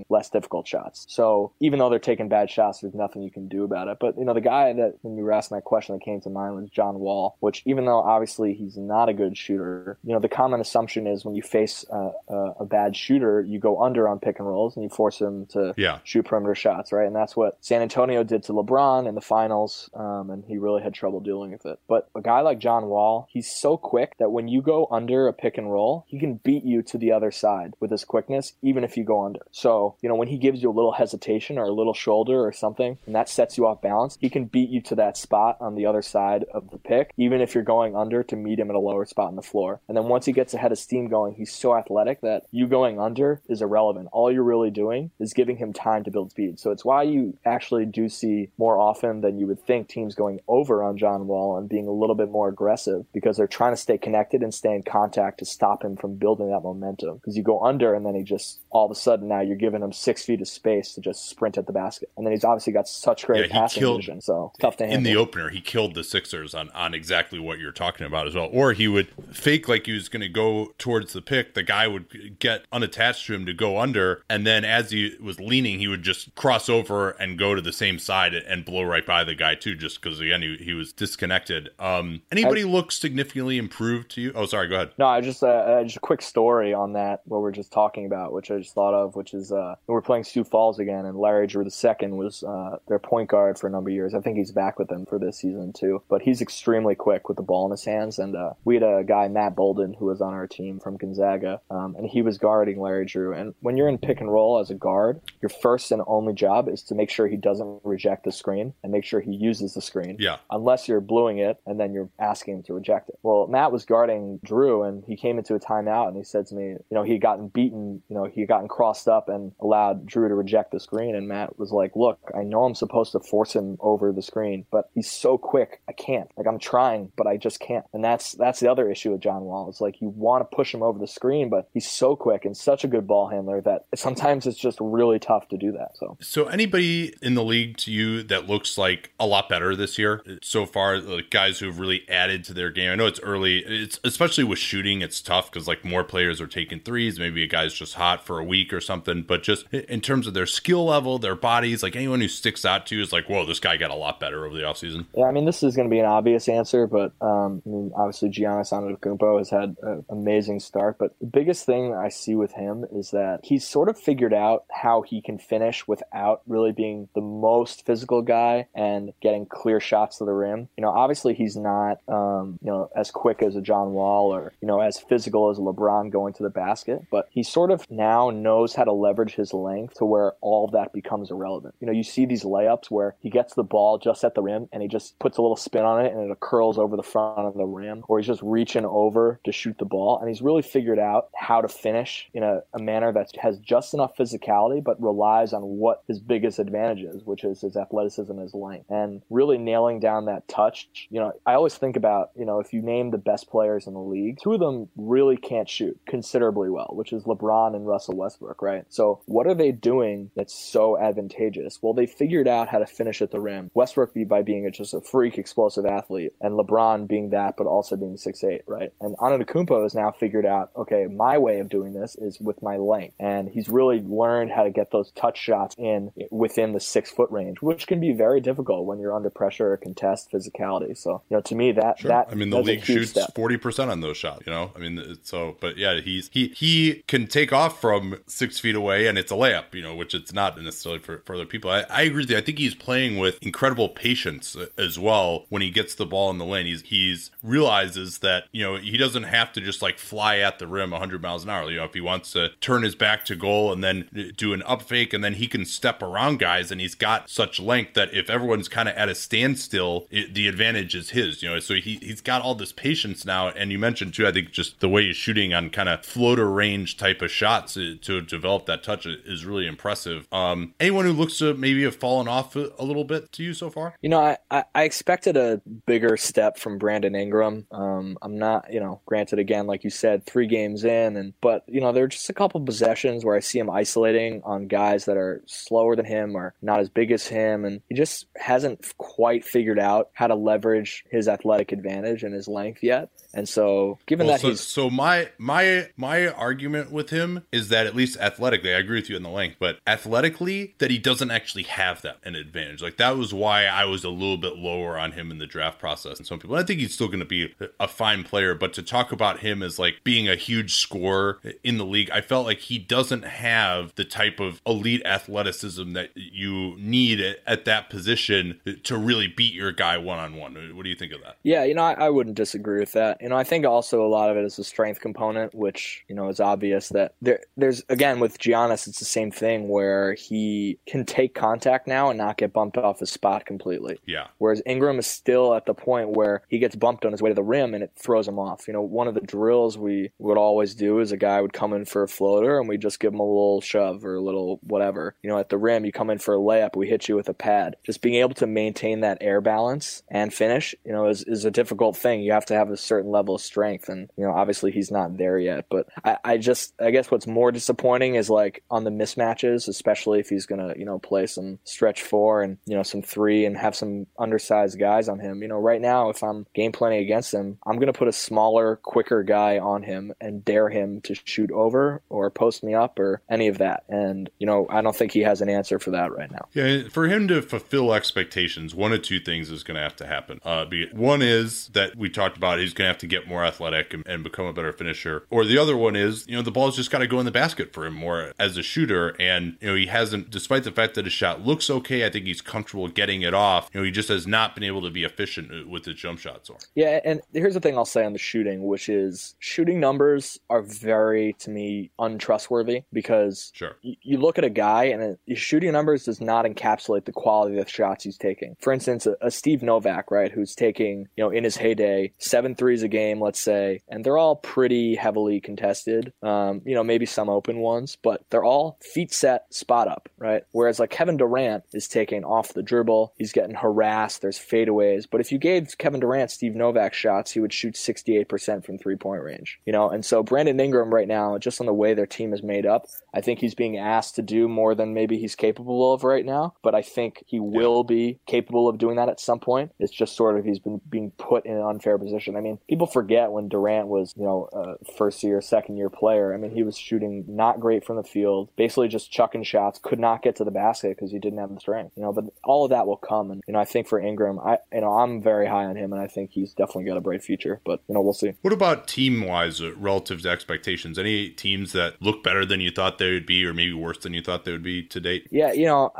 less difficult shots. So even though they're taking bad shots, there's nothing you can do about it. But you know, the guy that when you were asking that question that came to mind was John Wall, which even though obviously he's not a good shooter, you know, the common assumption is when you face a, a, a bad shooter, you go under on pick and rolls and you force him to yeah. shoot perimeter shots, right? And that's what San Antonio did to LeBron in the finals, um, and he really had trouble dealing with it. But a guy like John Wall, he's so quick that when you go under a pick and roll, he can beat you to the other side with his quickness, even if you go under. So, you know, when he gives you a little hesitation or a little shoulder or something, and that sets you off balance, he can beat you to that spot on the other side of the pick, even if you're going under to meet him at a lower spot on the floor. And then once he gets ahead of steam going, he's so athletic that you going under is irrelevant. All you're really doing is giving him time to build speed. So it's why you actually do see more often than you would think teams going over on John Wall and being a little bit more aggressive because they're trying to stay connected and stay in contact to stop him from building that momentum. Because you go under and then he just all of a sudden now you're giving him six feet of space to just sprint at the basket. And then he's obviously got such great Yeah, passing killed- vision, so tough to handle. in the opener, he killed the Sixers on, on exactly what you're talking about as well. Or he would fake like he was going to go towards the pick. The guy would get unattached to him to go under. And then as he was leaning, he would just cross over and go to the same side and blow right by the guy, too, just because, again, he, he was disconnected. Um, anybody look significantly improved to you? Oh, sorry, go ahead. No, I just uh, uh, just a quick story on that what we're just talking about, which I just thought of, which is uh, we're playing Sioux Falls again, and Larry Drew II was uh, their point guard for a number of years. I think he's back with them for this season too, but he's extremely quick with the ball in his hands. And uh, we had a guy Matt Bouldin who was on our team from Gonzaga, um, and he was guarding Larry Drew. And when you're in pick and roll as a guard, your first and only job is to make sure he doesn't reject the screen and make sure he uses the screen Yeah. unless you're bluing it and then you're asking him to reject it. Well, Matt was guarding Drew and he came into a timeout and he said to me, you know, he had gotten beaten, you know, he had gotten crossed up and allowed Drew to reject the screen. And Matt was like, look, I know I'm supposed to force him over the screen, but he's so quick. I can't. Like I'm trying, but I just can't. And that's that's the other issue with John Wall. It's like you want to push him over the screen, but he's so quick and such a good ball handler that sometimes it's just really tough to do that. So So, anybody in the league to you that looks like a lot better this year so far? Like guys who've really added to their game. I know it's early. It's especially with shooting. It's tough because like more players are taking threes. Maybe a guy's just hot for a week or something. But just in terms of their skill level, their bodies, like anyone who sticks out to you is like, whoa, this guy got a lot better over the offseason. Yeah, I mean, this is going to be an obvious answer, but um, I mean, obviously Giannis Antetokounmpo has had an amazing start. But the biggest thing I see with him is that he's sort of figured out how he can finish without really being the most physical guy and getting clear shots to the rim. You know, obviously he's not, um, you know, as quick as a John Wall or you know as physical as LeBron going to the basket, but he sort of now knows how to leverage his length to where all of that becomes irrelevant. You know, you see these layups where he gets the ball just at the rim and he just puts a little spin on it and it curls over the front of the rim, or he's just reaching over to shoot the ball. And he's really figured out how to finish in a, a manner that has just enough physicality but relies on what his biggest advantage is, which is his athleticism and his length. And really nailing down that touch. You know, I always think about, you know, if you name the best players in the league, two of them really can't shoot considerably well, which is LeBron and Russell Westbrook, right? So what are they doing that's so advantageous? Well, they figured out how to finish at the rim. Westbrook by being a, just a freak explosive athlete, and LeBron being that, but also being six eight, right? And Antetokounmpo has now figured out, okay, my way of doing this is with my length, and he's really learned how to get those touch shots in within the six foot range, which can be very difficult when you're under pressure or contest physicality. So, you know, to me, that Sure. that I mean, the league shoots forty percent on those shots. You know, I mean, so. But yeah, he's he he can take off from six feet away, and it's a layup. You know, which it's not necessarily for, for other people. I, I agree with you. I think he's playing with incredible patience uh, as well when he gets the ball in the lane. He's he's realizes that you know he doesn't have to just like fly at the rim 100 miles an hour. You know, if he wants to turn his back to goal and then do an up fake, and then he can step around guys, and he's got such length that if everyone's kind of at a standstill, it, the advantage is his. You know, so he he's got all this patience now. And you mentioned too, I think just the way he's shooting on kind of floater range type of shots to, to develop that touch is really impressive. Um, anyone who looks to maybe have fallen off a, a little bit to you so far? You know, I, I, I expected a bigger step from Brandon Ingram. Um, I'm not, you know, granted again, like you said, three games in, and but you know, there are just a couple possessions where I see him isolating on guys that are slower than him or not as big as him, and he just hasn't quite figured out how to leverage his athletic advantage and his length yet. And so, given Well, that so, he's so my my my argument with him is that at least athletically, I agree with you in the length, but athletically, that he doesn't actually have that an advantage. Like that was why I was a little bit lower on him in the draft process. And some people, I think he's still going to be a fine player, but to talk about him as like being a huge scorer in the league, I felt like he doesn't have the type of elite athleticism that you need at that position to really beat your guy one on one. What do you think of that? Yeah, you know, I, I wouldn't disagree with that. You know, I think also a lot of it is the strength component, which you know is obvious that there. There's again with Giannis, it's the same thing where he can take contact now and not get bumped off his spot completely. Yeah. Whereas Ingram is still at the point where he gets bumped on his way to the rim and it throws him off. You know, one of the drills we would always do is a guy would come in for a floater and we just give him a little shove or a little whatever. You know, at the rim, you come in for a layup, we hit you with a pad. Just being able to maintain that air balance and finish, you know, is, is a difficult thing. You have to have a certain level of strength. And, you know, obviously he's not there yet. But I, I just, I guess what's more disappointing is like on the mismatches, especially if he's going to, you know, play some stretch four and you know some three and have some undersized guys on him. You know, right now if I'm game planning against him, I'm gonna put a smaller, quicker guy on him and dare him to shoot over or post me up or any of that. And you know, I don't think he has an answer for that right now. Yeah, for him to fulfill expectations, one of two things is going to have to happen. Uh, be, one is that we talked about he's going to have to get more athletic and, and become a better finisher, or the other one is you know the ball's just got to go in the basket for him more as a shooter, and you know he hasn't, despite the fact that his shot looks okay, I think he's comfortable getting it off. You know, he just has not been able to be efficient with his jump shots. Or yeah, and here's the thing I'll say on the shooting, which is shooting numbers are very to me untrustworthy because sure. y- you look at a guy and his shooting numbers does not encapsulate the quality of the shots he's taking. For instance, a, a Steve Novak, right, who's taking you know in his heyday seven threes a game, let's say, and they're all pretty heavily contested. Um, you know, maybe some open ones, but they're all feet set, spot up, right? Whereas like Kevin Durant is taking off the dribble, he's getting harassed. There's fadeaways, but if you gave Kevin Durant Steve Novak shots, he would shoot 68% from three point range. You know, and so Brandon Ingram right now, just on the way their team is made up, I think he's being asked to do more than maybe he's capable of right now. But I think he will be capable of doing that at some point. It's just sort of he's been being put in an unfair position. I mean, people forget when Durant was, you know, a first year, second year player. I mean, he was shooting not great from the field, basically just chucking shots, could not get to the basket because he didn't have the strength. You know, but all of that will come. And you know, I think for Ingram, I you know I'm very high on him, and I think he's definitely got a bright future. But you know, we'll see. What about team wise, uh, relative to expectations? Any teams that look better than you thought they would be, or maybe worse than you thought they would be to date? Yeah, you know,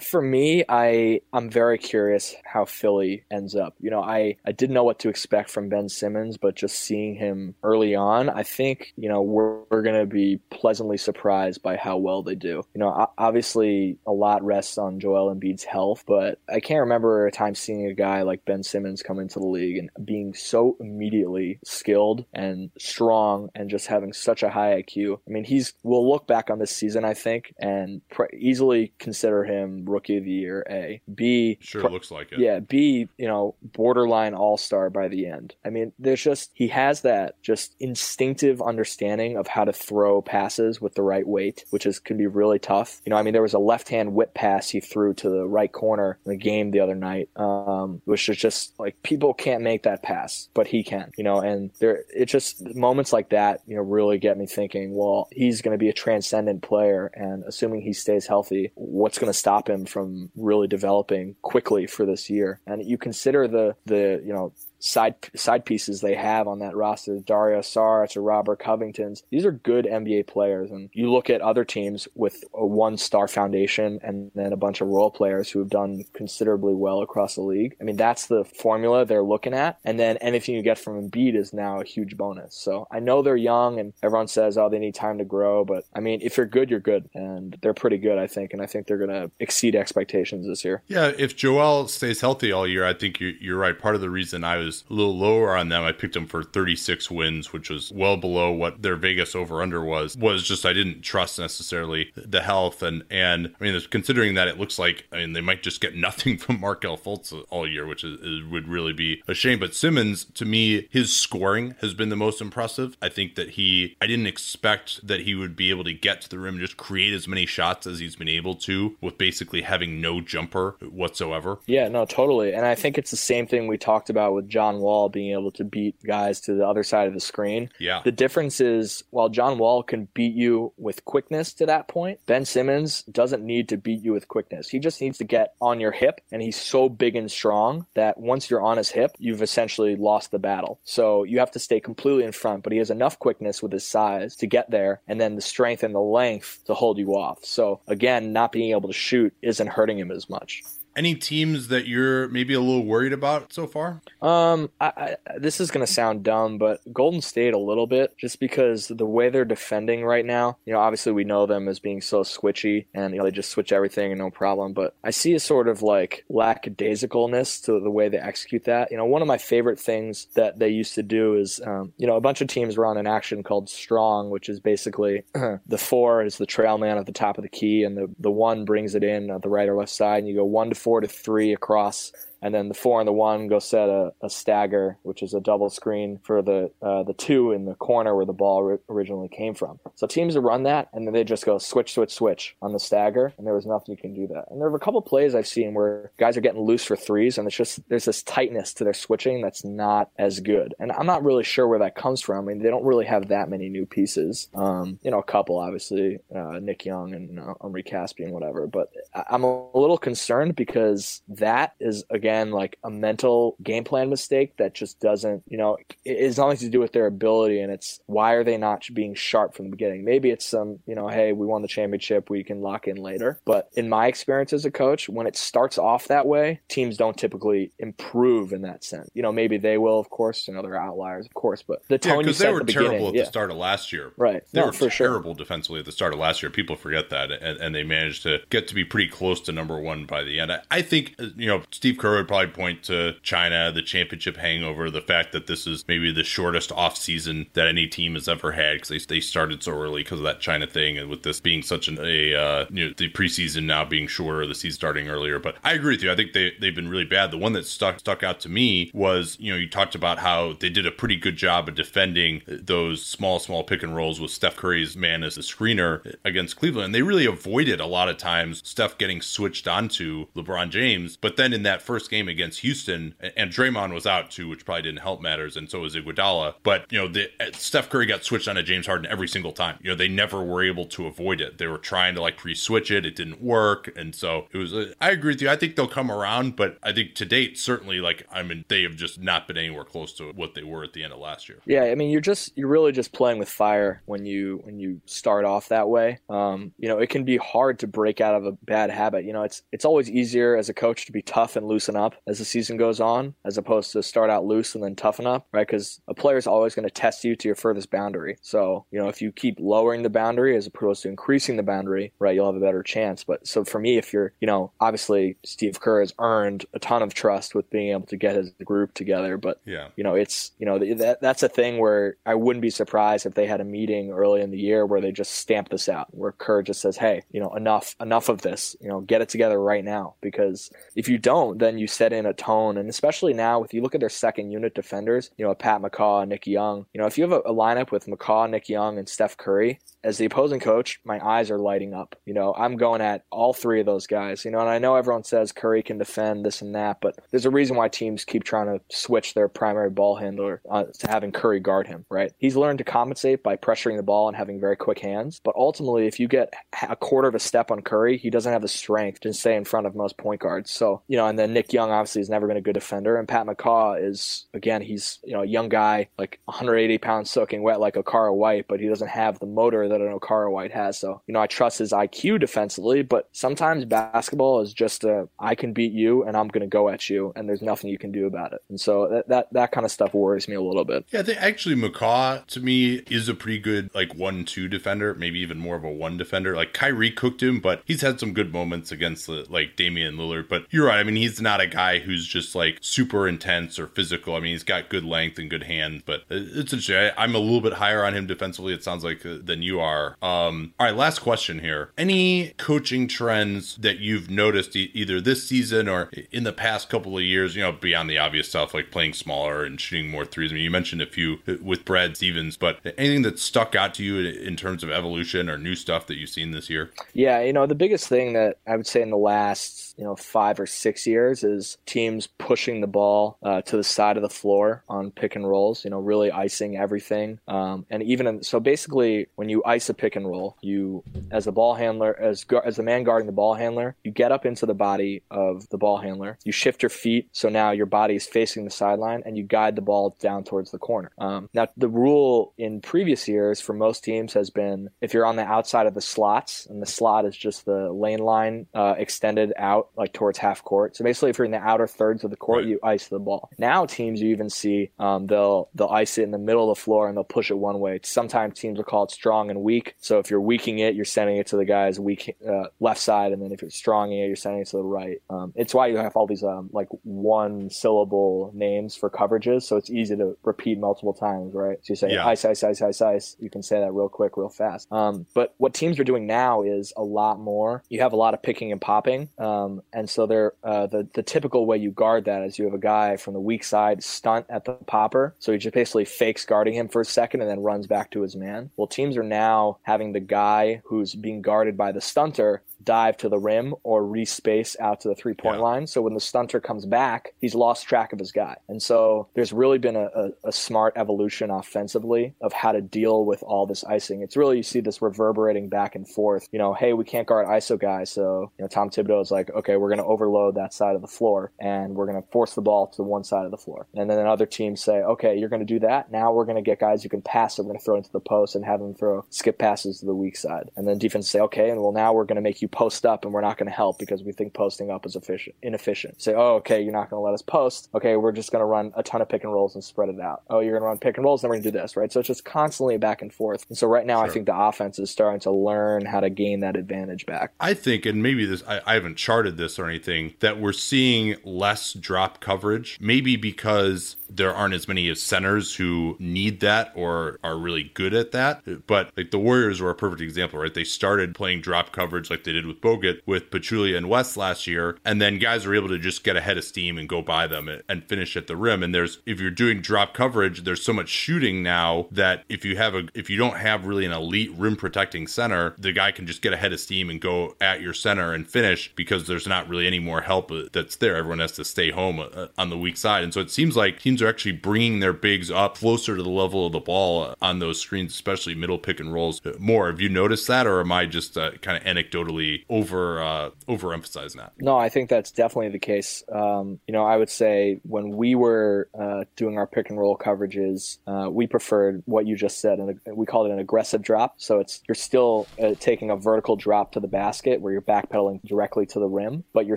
for me, I I'm very curious how Philly ends up. You know, I I didn't know what to expect from Ben Simmons, but just seeing him early on, I think you know we're, we're going to be pleasantly surprised by how well they do. You know, obviously a lot rests on Joel Embiid's health, but I can't remember a time seeing a guy like Ben Simmons come into the league and being so immediately skilled and strong and just having such a high IQ. I mean, he's we'll look back on this season, I think, and pr- easily consider him rookie of the year. A, B, sure looks like it. Yeah, B, you know, borderline all star by the end. I mean, there's just he has that just instinctive understanding of how to throw passes with the right weight, which is can be really tough. You know, I mean, there was a left hand whip pass he threw to the right corner in the game the other night, um, which is just like people can't make that pass, but he can. You know, and there it just moments like that, you know, really get me thinking. Well, he's going to be a transcendent player, and assuming he stays healthy, what's going to stop him from really developing quickly for this year? And you consider the the you know side side pieces they have on that roster, Dario Saric or Robert Covington's. These are good NBA players, and you look at other teams with a one star foundation and then a bunch of role players who have done considerably well across the league. I mean, that's the formula they're looking at, and then anything you get from Embiid is now a huge bonus. So I know they're young, and everyone says, oh, they need time to grow, but I mean, if you're good, you're good, and they're pretty good, I think, and I think they're going to exceed expectations this year. Yeah, if Joel stays healthy all year, I think you're, you're right. Part of the reason I was a little lower on them. I picked them for 36 wins, which was well below what their Vegas over under was. Was just I didn't trust necessarily the health and and I mean considering that it looks like I mean they might just get nothing from Markelle Fultz all year, which is, is, would really be a shame. But Simmons, to me, his scoring has been the most impressive. I think that he I didn't expect that he would be able to get to the rim, and just create as many shots as he's been able to with basically having no jumper whatsoever. Yeah, no, totally. And I think it's the same thing we talked about with John Wall being able to beat guys to the other side of the screen. Yeah. The difference is while John Wall can beat you with quickness to that point, Ben Simmons doesn't need to beat you with quickness. He just needs to get on your hip, and he's so big and strong that once you're on his hip, you've essentially lost the battle. So you have to stay completely in front, but he has enough quickness with his size to get there, and then the strength and the length to hold you off. So again, not being able to shoot isn't hurting him as much. Any teams that you're maybe a little worried about so far? Um, I, I, this is gonna sound dumb, but Golden State a little bit, just because the way they're defending right now. You know, obviously we know them as being so switchy, and you know they just switch everything and no problem. But I see a sort of like lackadaisicalness to the way they execute that. You know, one of my favorite things that they used to do is, um, you know, a bunch of teams run an action called strong, which is basically the four is the trail man at the top of the key, and the the one brings it in at the right or left side, and you go one to four to three across and then the four and the one go set a, a stagger, which is a double screen for the uh, the two in the corner where the ball ri- originally came from. So teams run that, and then they just go switch, switch, switch on the stagger, and there was nothing you can do that. And there were a couple plays I've seen where guys are getting loose for threes, and it's just there's this tightness to their switching that's not as good. And I'm not really sure where that comes from. I mean, they don't really have that many new pieces. Um, you know, a couple obviously, uh, Nick Young and uh, Omri Caspian, whatever. But I- I'm a little concerned because that is again like a mental game plan mistake that just doesn't, you know, it has nothing to do with their ability, and it's why are they not being sharp from the beginning? Maybe it's some, you know, hey, we won the championship, we can lock in later. But in my experience as a coach, when it starts off that way, teams don't typically improve in that sense. You know, maybe they will, of course, you know, they're outliers, of course, but the Yeah, you set they at were the terrible at yeah. the start of last year. Right. They No, were for sure. terrible defensively at the start of last year. People forget that, and, and they managed to get to be pretty close to number one by the end. I, I think, uh, you know, Steve Kerr would probably point to China, the championship hangover, the fact that this is maybe the shortest offseason that any team has ever had because they, they started so early because of that China thing, and with this being such an, a, uh, you know, the preseason now being shorter, the season starting earlier. But I agree with you. I think they, they've been really bad. The one that stuck, stuck out to me was, you know, you talked about how they did a pretty good job of defending those small, small pick and rolls with Steph Curry's man as the screener against Cleveland. And they really avoided a lot of times Steph getting switched onto LeBron James. But then in that first game against Houston, and Draymond was out too, which probably didn't help matters, and so was Iguodala. But you know, the, Steph Curry got switched onto James Harden every single time. You know, they never were able to avoid it. They were trying to like pre-switch it, it didn't work, and so it was. I agree with you. I think they'll come around, but I think to date, certainly, like I mean, they have just not been anywhere close to what they were at the end of last year. Yeah, I mean, you're just you're really just playing with fire when you when you start off that way. Um, you know, it can be hard to break out of a bad habit. You know, it's it's always easier as a coach to be tough and loosen up as the season goes on, as opposed to start out loose and then toughen up, right? Because a player is always going to test you to your furthest boundary. So you know, if you keep lowering the boundary as opposed to increasing the boundary, right, you'll have a better chance. But so for me, if you're, you know, obviously Steve Kerr has earned a ton of trust with being able to get his group together, but Yeah. you know, it's you know that that's a thing where I wouldn't be surprised if they had a meeting early in the year where they just stamp this out, where Kerr just says, "Hey, you know, enough, enough of this. You know, get it together right now." Because if you don't, then you set in a tone, and especially now, if you look at their second unit defenders, you know, Pat McCaw Nick Young, you know, if you have a, a lineup with McCaw, Nick Young, and Steph Curry as the opposing coach, my eyes are lighting up. You know, I'm going at all three of those guys. You know, and I know everyone says Curry can defend this and that, but there's a reason why teams keep trying to switch their primary ball handler uh, to having Curry guard him. Right? He's learned to compensate by pressuring the ball and having very quick hands. But ultimately, if you get a quarter of a step on Curry, he doesn't have the strength to stay in front of most point guards. So you know, and then Nick Young obviously has never been a good defender, and Pat McCaw is again he's you know a young guy like 180 pounds soaking wet like Okaro White, but he doesn't have the motor that an Okaro White has. So you know, I trust his IQ defensively, but sometimes basketball is just a I can beat you and I'm going to go at you, and there's nothing you can do about it. And so that that, that kind of stuff worries me a little bit. Yeah, I think actually McCaw to me is a pretty good like one two defender, maybe even more of a one defender. Like Kyrie cooked him, but he's had some good moments against like Damian Lillard. But you're right. I mean, he's not a guy who's just like super intense or physical. I mean, he's got good length and good hands, but it's interesting. I, I'm a little bit higher on him defensively. It sounds like uh, than you are. Um, all right, last question here. Any coaching trends that you've noticed e- either this season or in the past couple of years? You know, beyond the obvious stuff like playing smaller and shooting more threes. I mean, you mentioned a few with Brad Stevens, but anything that stuck out to you in terms of evolution or new stuff that you've seen this year? Yeah, you know, the biggest thing that I would say in the last, you know, five or six years is teams pushing the ball uh, to the side of the floor on pick and rolls, you know, really icing everything. Um, and even in, so basically, when you ice a pick and roll, you, as the ball handler, as, as the man guarding the ball handler, you get up into the body of the ball handler, you shift your feet, so now your body is facing the sideline, and you guide the ball down towards the corner. Um, now, the rule in previous years for most teams has been if you're on the outside of the slots, and the slot is just the lane line uh, extended out like towards half court. So basically, if you're in the outer thirds of the court, Right. you ice the ball. Now teams you even see um, they'll they'll ice it in the middle of the floor and they'll push it one way. Sometimes teams will call it strong and weak. So if you're weaking it, you're sending it to the guy's weak uh, left side, and then if you're stronging it, you're sending it to the right. Um, it's why you have all these um, like one syllable names for coverages, so it's easy to repeat multiple times, right? So you say Yeah. ice, ice, ice, ice, ice. You can say that real quick, real fast. Um, but what teams are doing now is a lot more. You have a lot of picking and popping, um, and so they're uh, the the typical way you guard that is you have a guy from the weak side stunt at the popper. So he just basically fakes guarding him for a second and then runs back to his man. Well, teams are now having the guy who's being guarded by the stunter dive to the rim or respace out to the three point yeah. line. So when the stunter comes back, he's lost track of his guy. And so there's really been a, a, a, smart evolution offensively of how to deal with all this icing. It's really, you see this reverberating back and forth. You know, hey, we can't guard ISO guys. So, you know, Tom Thibodeau is like, okay, we're going to overload that side of the floor and we're going to force the ball to one side of the floor. And then other teams say, okay, you're going to do that. Now we're going to get guys who can pass. So we're going to throw into the post and have them throw skip passes to the weak side. And then defense say, okay, and well, now we're going to make you post up and we're not going to help because we think posting up is efficient, inefficient. Say, oh, okay, you're not going to let us post. Okay, we're just going to run a ton of pick and rolls and spread it out. Oh, you're going to run pick and rolls, then we're going to do this, right? So it's just constantly back and forth. And so right now, sure. I think the offense is starting to learn how to gain that advantage back. I think, and maybe this, I, I haven't charted this or anything, that we're seeing less drop coverage, maybe because there aren't as many centers who need that or are really good at that. But like the Warriors were a perfect example, right? They started playing drop coverage like they did with Bogut with Pachulia and West last year, and then guys are able to just get ahead of steam and go by them and finish at the rim. And there's if you're doing drop coverage, there's so much shooting now that if you have a if you don't have really an elite rim protecting center, the guy can just get ahead of steam and go at your center and finish because there's not really any more help that's there. Everyone has to stay home uh, on the weak side, and so it seems like teams are actually bringing their bigs up closer to the level of the ball on those screens, especially middle pick and rolls more. Have you noticed that, or am I just uh, kind of anecdotally over uh, overemphasizing that? No, I think that's definitely the case. Um, you know, I would say when we were uh, doing our pick and roll coverages, uh, we preferred what you just said, and we called it an aggressive drop. So it's you're still uh, taking a vertical drop to the basket where you're backpedaling directly to the rim, but you're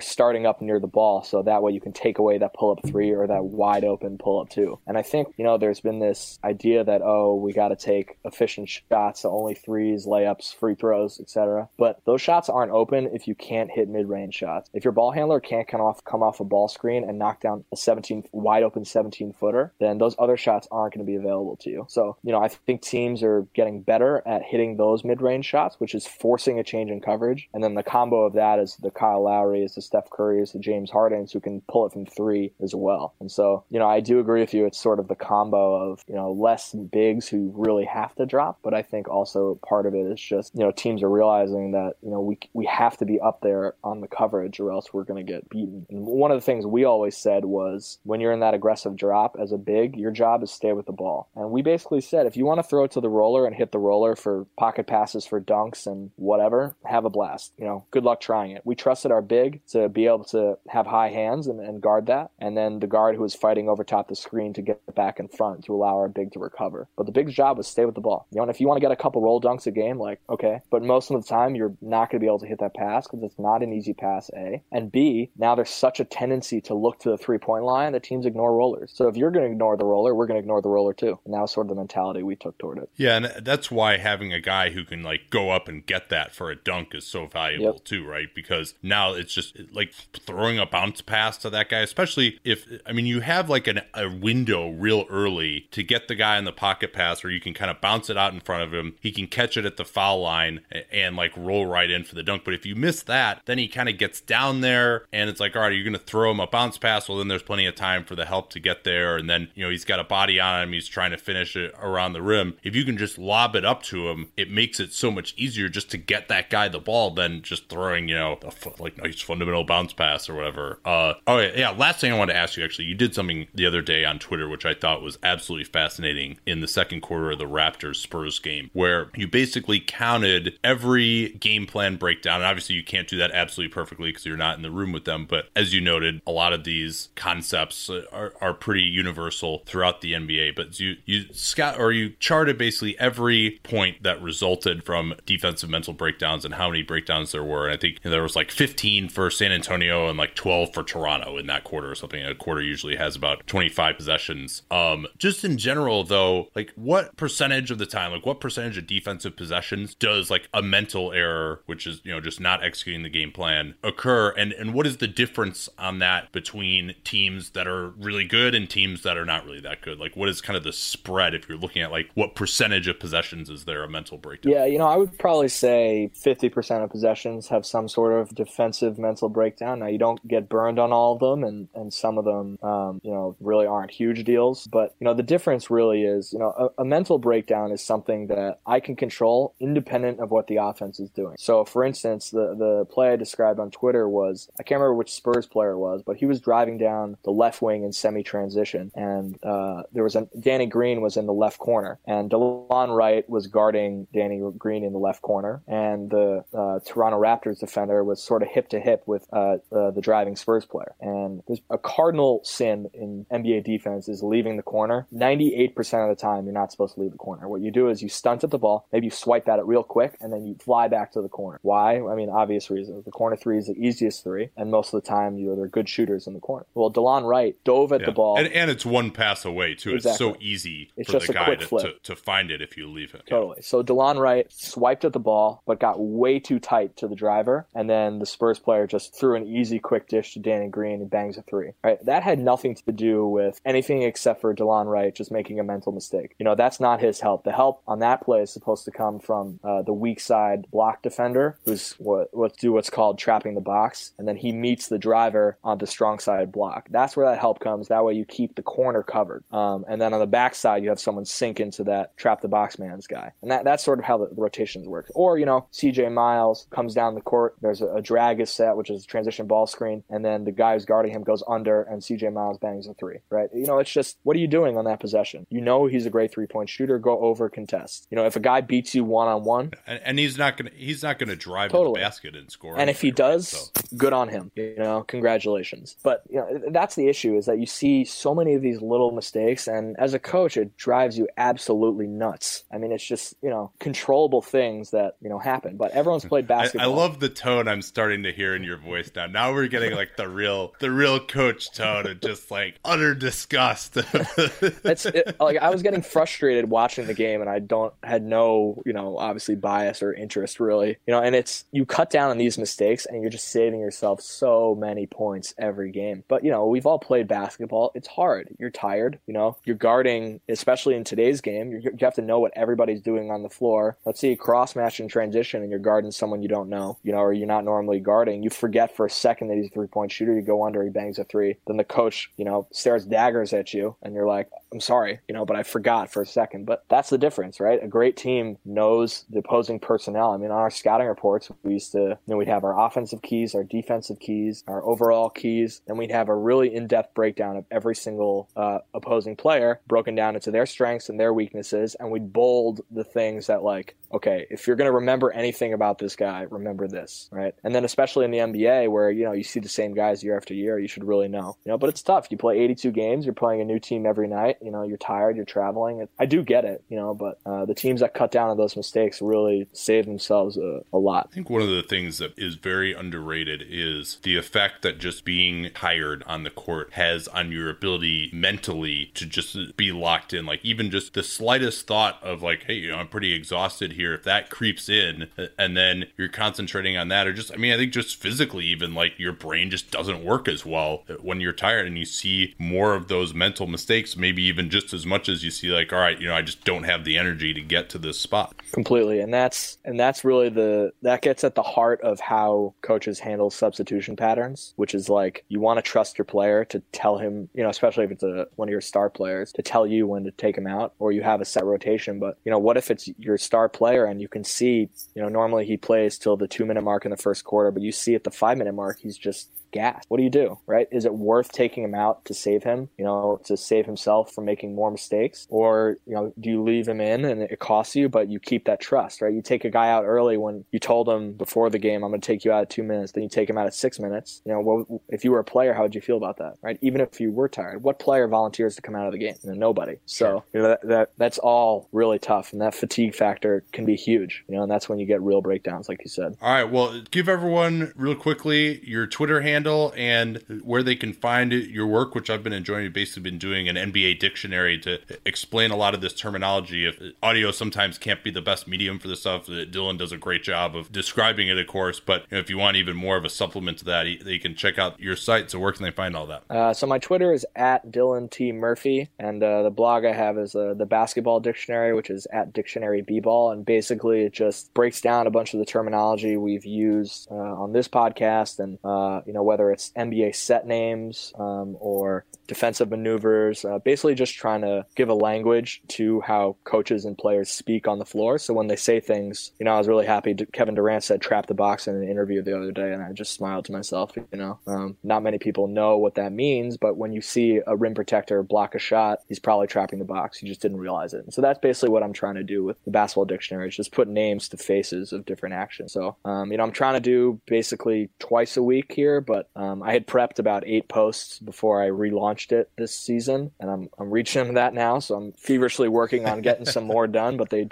starting up near the ball, so that way you can take away that pull up three or that wide open pull up two. And I think you know there's been this idea that oh we got to take efficient shots, only threes, layups, free throws, etc. But those shots aren't open if you can't hit mid-range shots. If your ball handler can't come off come off a ball screen and knock down a 17 wide open 17 footer, then those other shots aren't going to be available to you. So you know I think teams are getting better at hitting those mid-range shots, which is forcing a change in coverage. And then the combo of that is the Kyle Lowry, is the Steph Curry, is the James Hardens who can pull it from three as well. And so you know I do agree with you. It's sort of the combo of you know less bigs who really have to drop, but I think also part of it is just you know teams are realizing that you know we we have to be up there on the coverage or else we're going to get beaten. And one of the things we always said was when you're in that aggressive drop as a big, your job is stay with the ball. And we basically said if you want to throw it to the roller and hit the roller for pocket passes for dunks and whatever, have a blast. You know, good luck trying it. We trusted our big to be able to have high hands and, and guard that, and then the guard who was fighting over top the screen to get back in front to allow our big to recover. But the big's job was stay with the ball. You know, and if you want to get a couple roll dunks a game, like, okay. But most of the time, you're not going to be able to hit that pass because it's not an easy pass, A. And B, now there's such a tendency to look to the three point line that teams ignore rollers. So if you're going to ignore the roller, we're going to ignore the roller too. And that was sort of the mentality we took toward it. Yeah. And that's why having a guy who can like go up and get that for a dunk is so valuable yep. too, right? Because now it's just like throwing a bounce pass to that guy, especially if, I mean, you have like an, a window real early to get the guy in the pocket pass where you can kind of bounce it out in front of him. He can catch it at the foul line and like roll right in for the dunk. But if you miss that, then he kind of gets down there and it's like, all right, you're going to throw him a bounce pass. Well, then there's plenty of time for the help to get there. And then, you know, he's got a body on him. He's trying to finish it around the rim. If you can just lob it up to him, it makes it so much easier just to get that guy the ball than just throwing, you know, like nice fundamental bounce pass or whatever. Uh, oh, yeah. Last thing I want to ask you actually, you did something the other day on Twitter, which I thought was absolutely fascinating in the second quarter of the Raptors Spurs game, where you basically counted every game plan breakdown. And obviously, you can't do that absolutely perfectly because you're not in the room with them. But as you noted, a lot of these concepts are, are pretty universal throughout the NBA. But you you scout or you charted basically every point that resulted from defensive mental breakdowns and how many breakdowns there were. And I think there was like 15 for San Antonio and like 12 for Toronto in that quarter or something. A quarter usually has about 25 25 possessions. Um, just in general, though, like what percentage of the time, like what percentage of defensive possessions does like a mental error, which is you know just not executing the game plan, occur, and and what is the difference on that between teams that are really good and teams that are not really that good? Like what is kind of the spread if you're looking at like what percentage of possessions is there a mental breakdown? Yeah, you know, I would probably say 50% of possessions have some sort of defensive mental breakdown. Now, you don't get burned on all of them, and, and some of them, um, you know, really aren't huge deals. But, you know, the difference really is, you know, a, a mental breakdown is something that I can control independent of what the offense is doing. So, for instance, the, the play I described on Twitter was, I can't remember which Spurs player it was, but he was driving down the left wing in semi transition, and uh, there was a Danny Green was in the left corner, and DeLon Wright was guarding Danny Green in the left corner, and the uh, Toronto Raptors defender was sort of hip to hip with uh, uh, the driving Spurs player. And there's a cardinal sin in NBA defense is leaving the corner. 98% of the time, you're not supposed to leave the corner. What you do is you stunt at the ball, maybe you swipe at it real quick, and then you fly back to the corner. Why? I mean, obvious reasons. The corner three is the easiest three, and most of the time, you know, they're good shooters in the corner. Well, DeLon Wright dove at Yeah. the ball. and, and it's one pass away too. It's so easy It's for just the a guy quick to, flip. to, to find it if you leave it. Totally. So DeLon Wright swiped at the ball, but got way too tight to the driver, and then the Spurs player just threw an easy quick dish to Danny Green and bangs a three. Right. That had nothing to do with anything except for DeLon Wright just making a mental mistake. You know, that's not his help. The help on that play is supposed to come from uh, the weak side block defender, who's what what do what's called trapping the box, and then he meets the driver on the strong side block. That's where that help comes. That way you keep the corner covered. Um, and then on the back side, you have someone sink into that trap the box man's guy. And that, that's sort of how the, the rotations work. Or, you know, CJ Miles comes down the court. There's a, a drag is set, which is a transition ball screen. And then the guy who's guarding him goes under and CJ Miles bangs a three, right? You know, it's just, what are you doing on that possession? You know, he's a great three point shooter. Go over contest. You know, if a guy beats you one on one, And, and he's not gonna he's not gonna drive to Totally. the basket and score. and if he anything, right? does, So- good on him. You know, congratulations. But you know, that's the issue is that you see so many of these little mistakes, and as a coach, it drives you absolutely nuts. I mean, it's just you know controllable things that you know happen. But everyone's played I, basketball. I love the tone I'm starting to hear in your voice now. Now we're getting like the real the real coach tone of just like utter disgust. it, like I was getting frustrated watching the game, and I don't had no you know obviously bias or interest really. You know, and it's you cut down on these mistakes, and you're just saving yourself so many points every game. But you know, we've all played basketball. It's hard. You're tired. You know, you're guarding, especially in today's game. you you have to know what everybody's doing on the floor. Let's see a cross match in transition, and you're guarding someone you don't know. You know, or you're not normally guarding. You forget for a second that he's a three point shooter. You go under, he bangs a three. Then the coach, you know, stares daggers at you, and you're like, I'm sorry, you know, but I forgot for a second. But that's the difference, right? A great team knows the opposing personnel. I mean, on our scouting reports, we used to, you know, we'd have our offensive keys, our defensive keys, our overall keys, and we'd have a really in-depth breakdown of every single uh, opposing player, broken down into their strengths and their weaknesses, and we'd bold the things that like, okay, if you're going to remember anything about this guy, remember this, right? And then especially in the NBA, where you know you see the same guys year after year, you should really know, you know. But it's tough. You play 82 games, you're playing a new team every night. You know, you're tired, you're traveling. I do get it, you know, but uh, the teams that cut down on those mistakes really save themselves a, a lot. I think one of the things that is very underrated is the effect that just being tired on the court has on your ability mentally to just be locked in. Like even just the slightest thought of like, hey, you know, I'm pretty exhausted here. If that creeps in and then you're concentrating on that, or just, I mean, I think just physically, even like your brain just doesn't work as well when you're tired and you see more of those mental mistakes, maybe even just as much as you see like, all right, you know, I just don't have the energy to get to this spot. completely and that's and that's really the that gets at the heart of how coaches handle substitution patterns which is like you want to trust your player to tell him you know especially if it's a one of your star players to tell you when to take him out or you have a set rotation but you know what if it's your star player and you can see you know normally he plays till the two minute mark in the first quarter but you see at the five minute mark he's just gas. What do you do, right? Is it worth taking him out to save him, you know, to save himself from making more mistakes? Or, you know, do you leave him in and it costs you, but you keep that trust, right? You take a guy out early when you told him before the game, I'm going to take you out at two minutes, then you take him out at six minutes. You know, what, if you were a player, how would you feel about that, right? Even if you were tired, what player volunteers to come out of the game? You know, nobody. So, you know, that, that, that's all really tough. And that fatigue factor can be huge, you know, and that's when you get real breakdowns, like you said. All right. Well, give everyone real quickly your Twitter handle handle and where they can find your work, which I've been enjoying. You've basically been doing an NBA dictionary to explain a lot of this terminology. If audio sometimes can't be the best medium for this stuff, Dylan does a great job of describing it, of course. But if you want even more of a supplement to that, you can check out your site. So where can they find all that? Uh, so my Twitter is at Dylan T Murphy, and uh, the blog I have is uh, the Basketball Dictionary, which is at Dictionary B-Ball, and basically it just breaks down a bunch of the terminology we've used uh, on this podcast, and uh, you know whether it's NBA set names um, or defensive maneuvers, uh, basically just trying to give a language to how coaches and players speak on the floor. So when they say things, you know, I was really happy. Kevin Durant said "trap the box" in an interview the other day, and I just smiled to myself. You know, um, not many people know what that means, but when you see a rim protector block a shot, he's probably trapping the box. You just didn't realize it. And so that's basically what I'm trying to do with the basketball dictionary. Is just put names to faces of different actions. So um, you know, I'm trying to do basically twice a week here, but um, I had prepped about eight posts before I relaunched it this season, and I'm I'm reaching that now. So I'm feverishly working on getting some more done. But they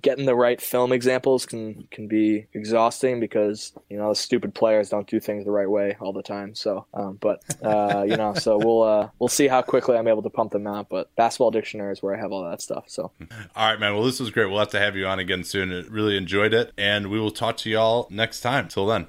getting the right film examples can can be exhausting because you know the stupid players don't do things the right way all the time. So, um, but uh, you know, so we'll uh, we'll see how quickly I'm able to pump them out. But basketball dictionary is where I have all that stuff. So, all right, man. Well, this was great. We'll have to have you on again soon. Really enjoyed it, and we will talk to y'all next time. Till then.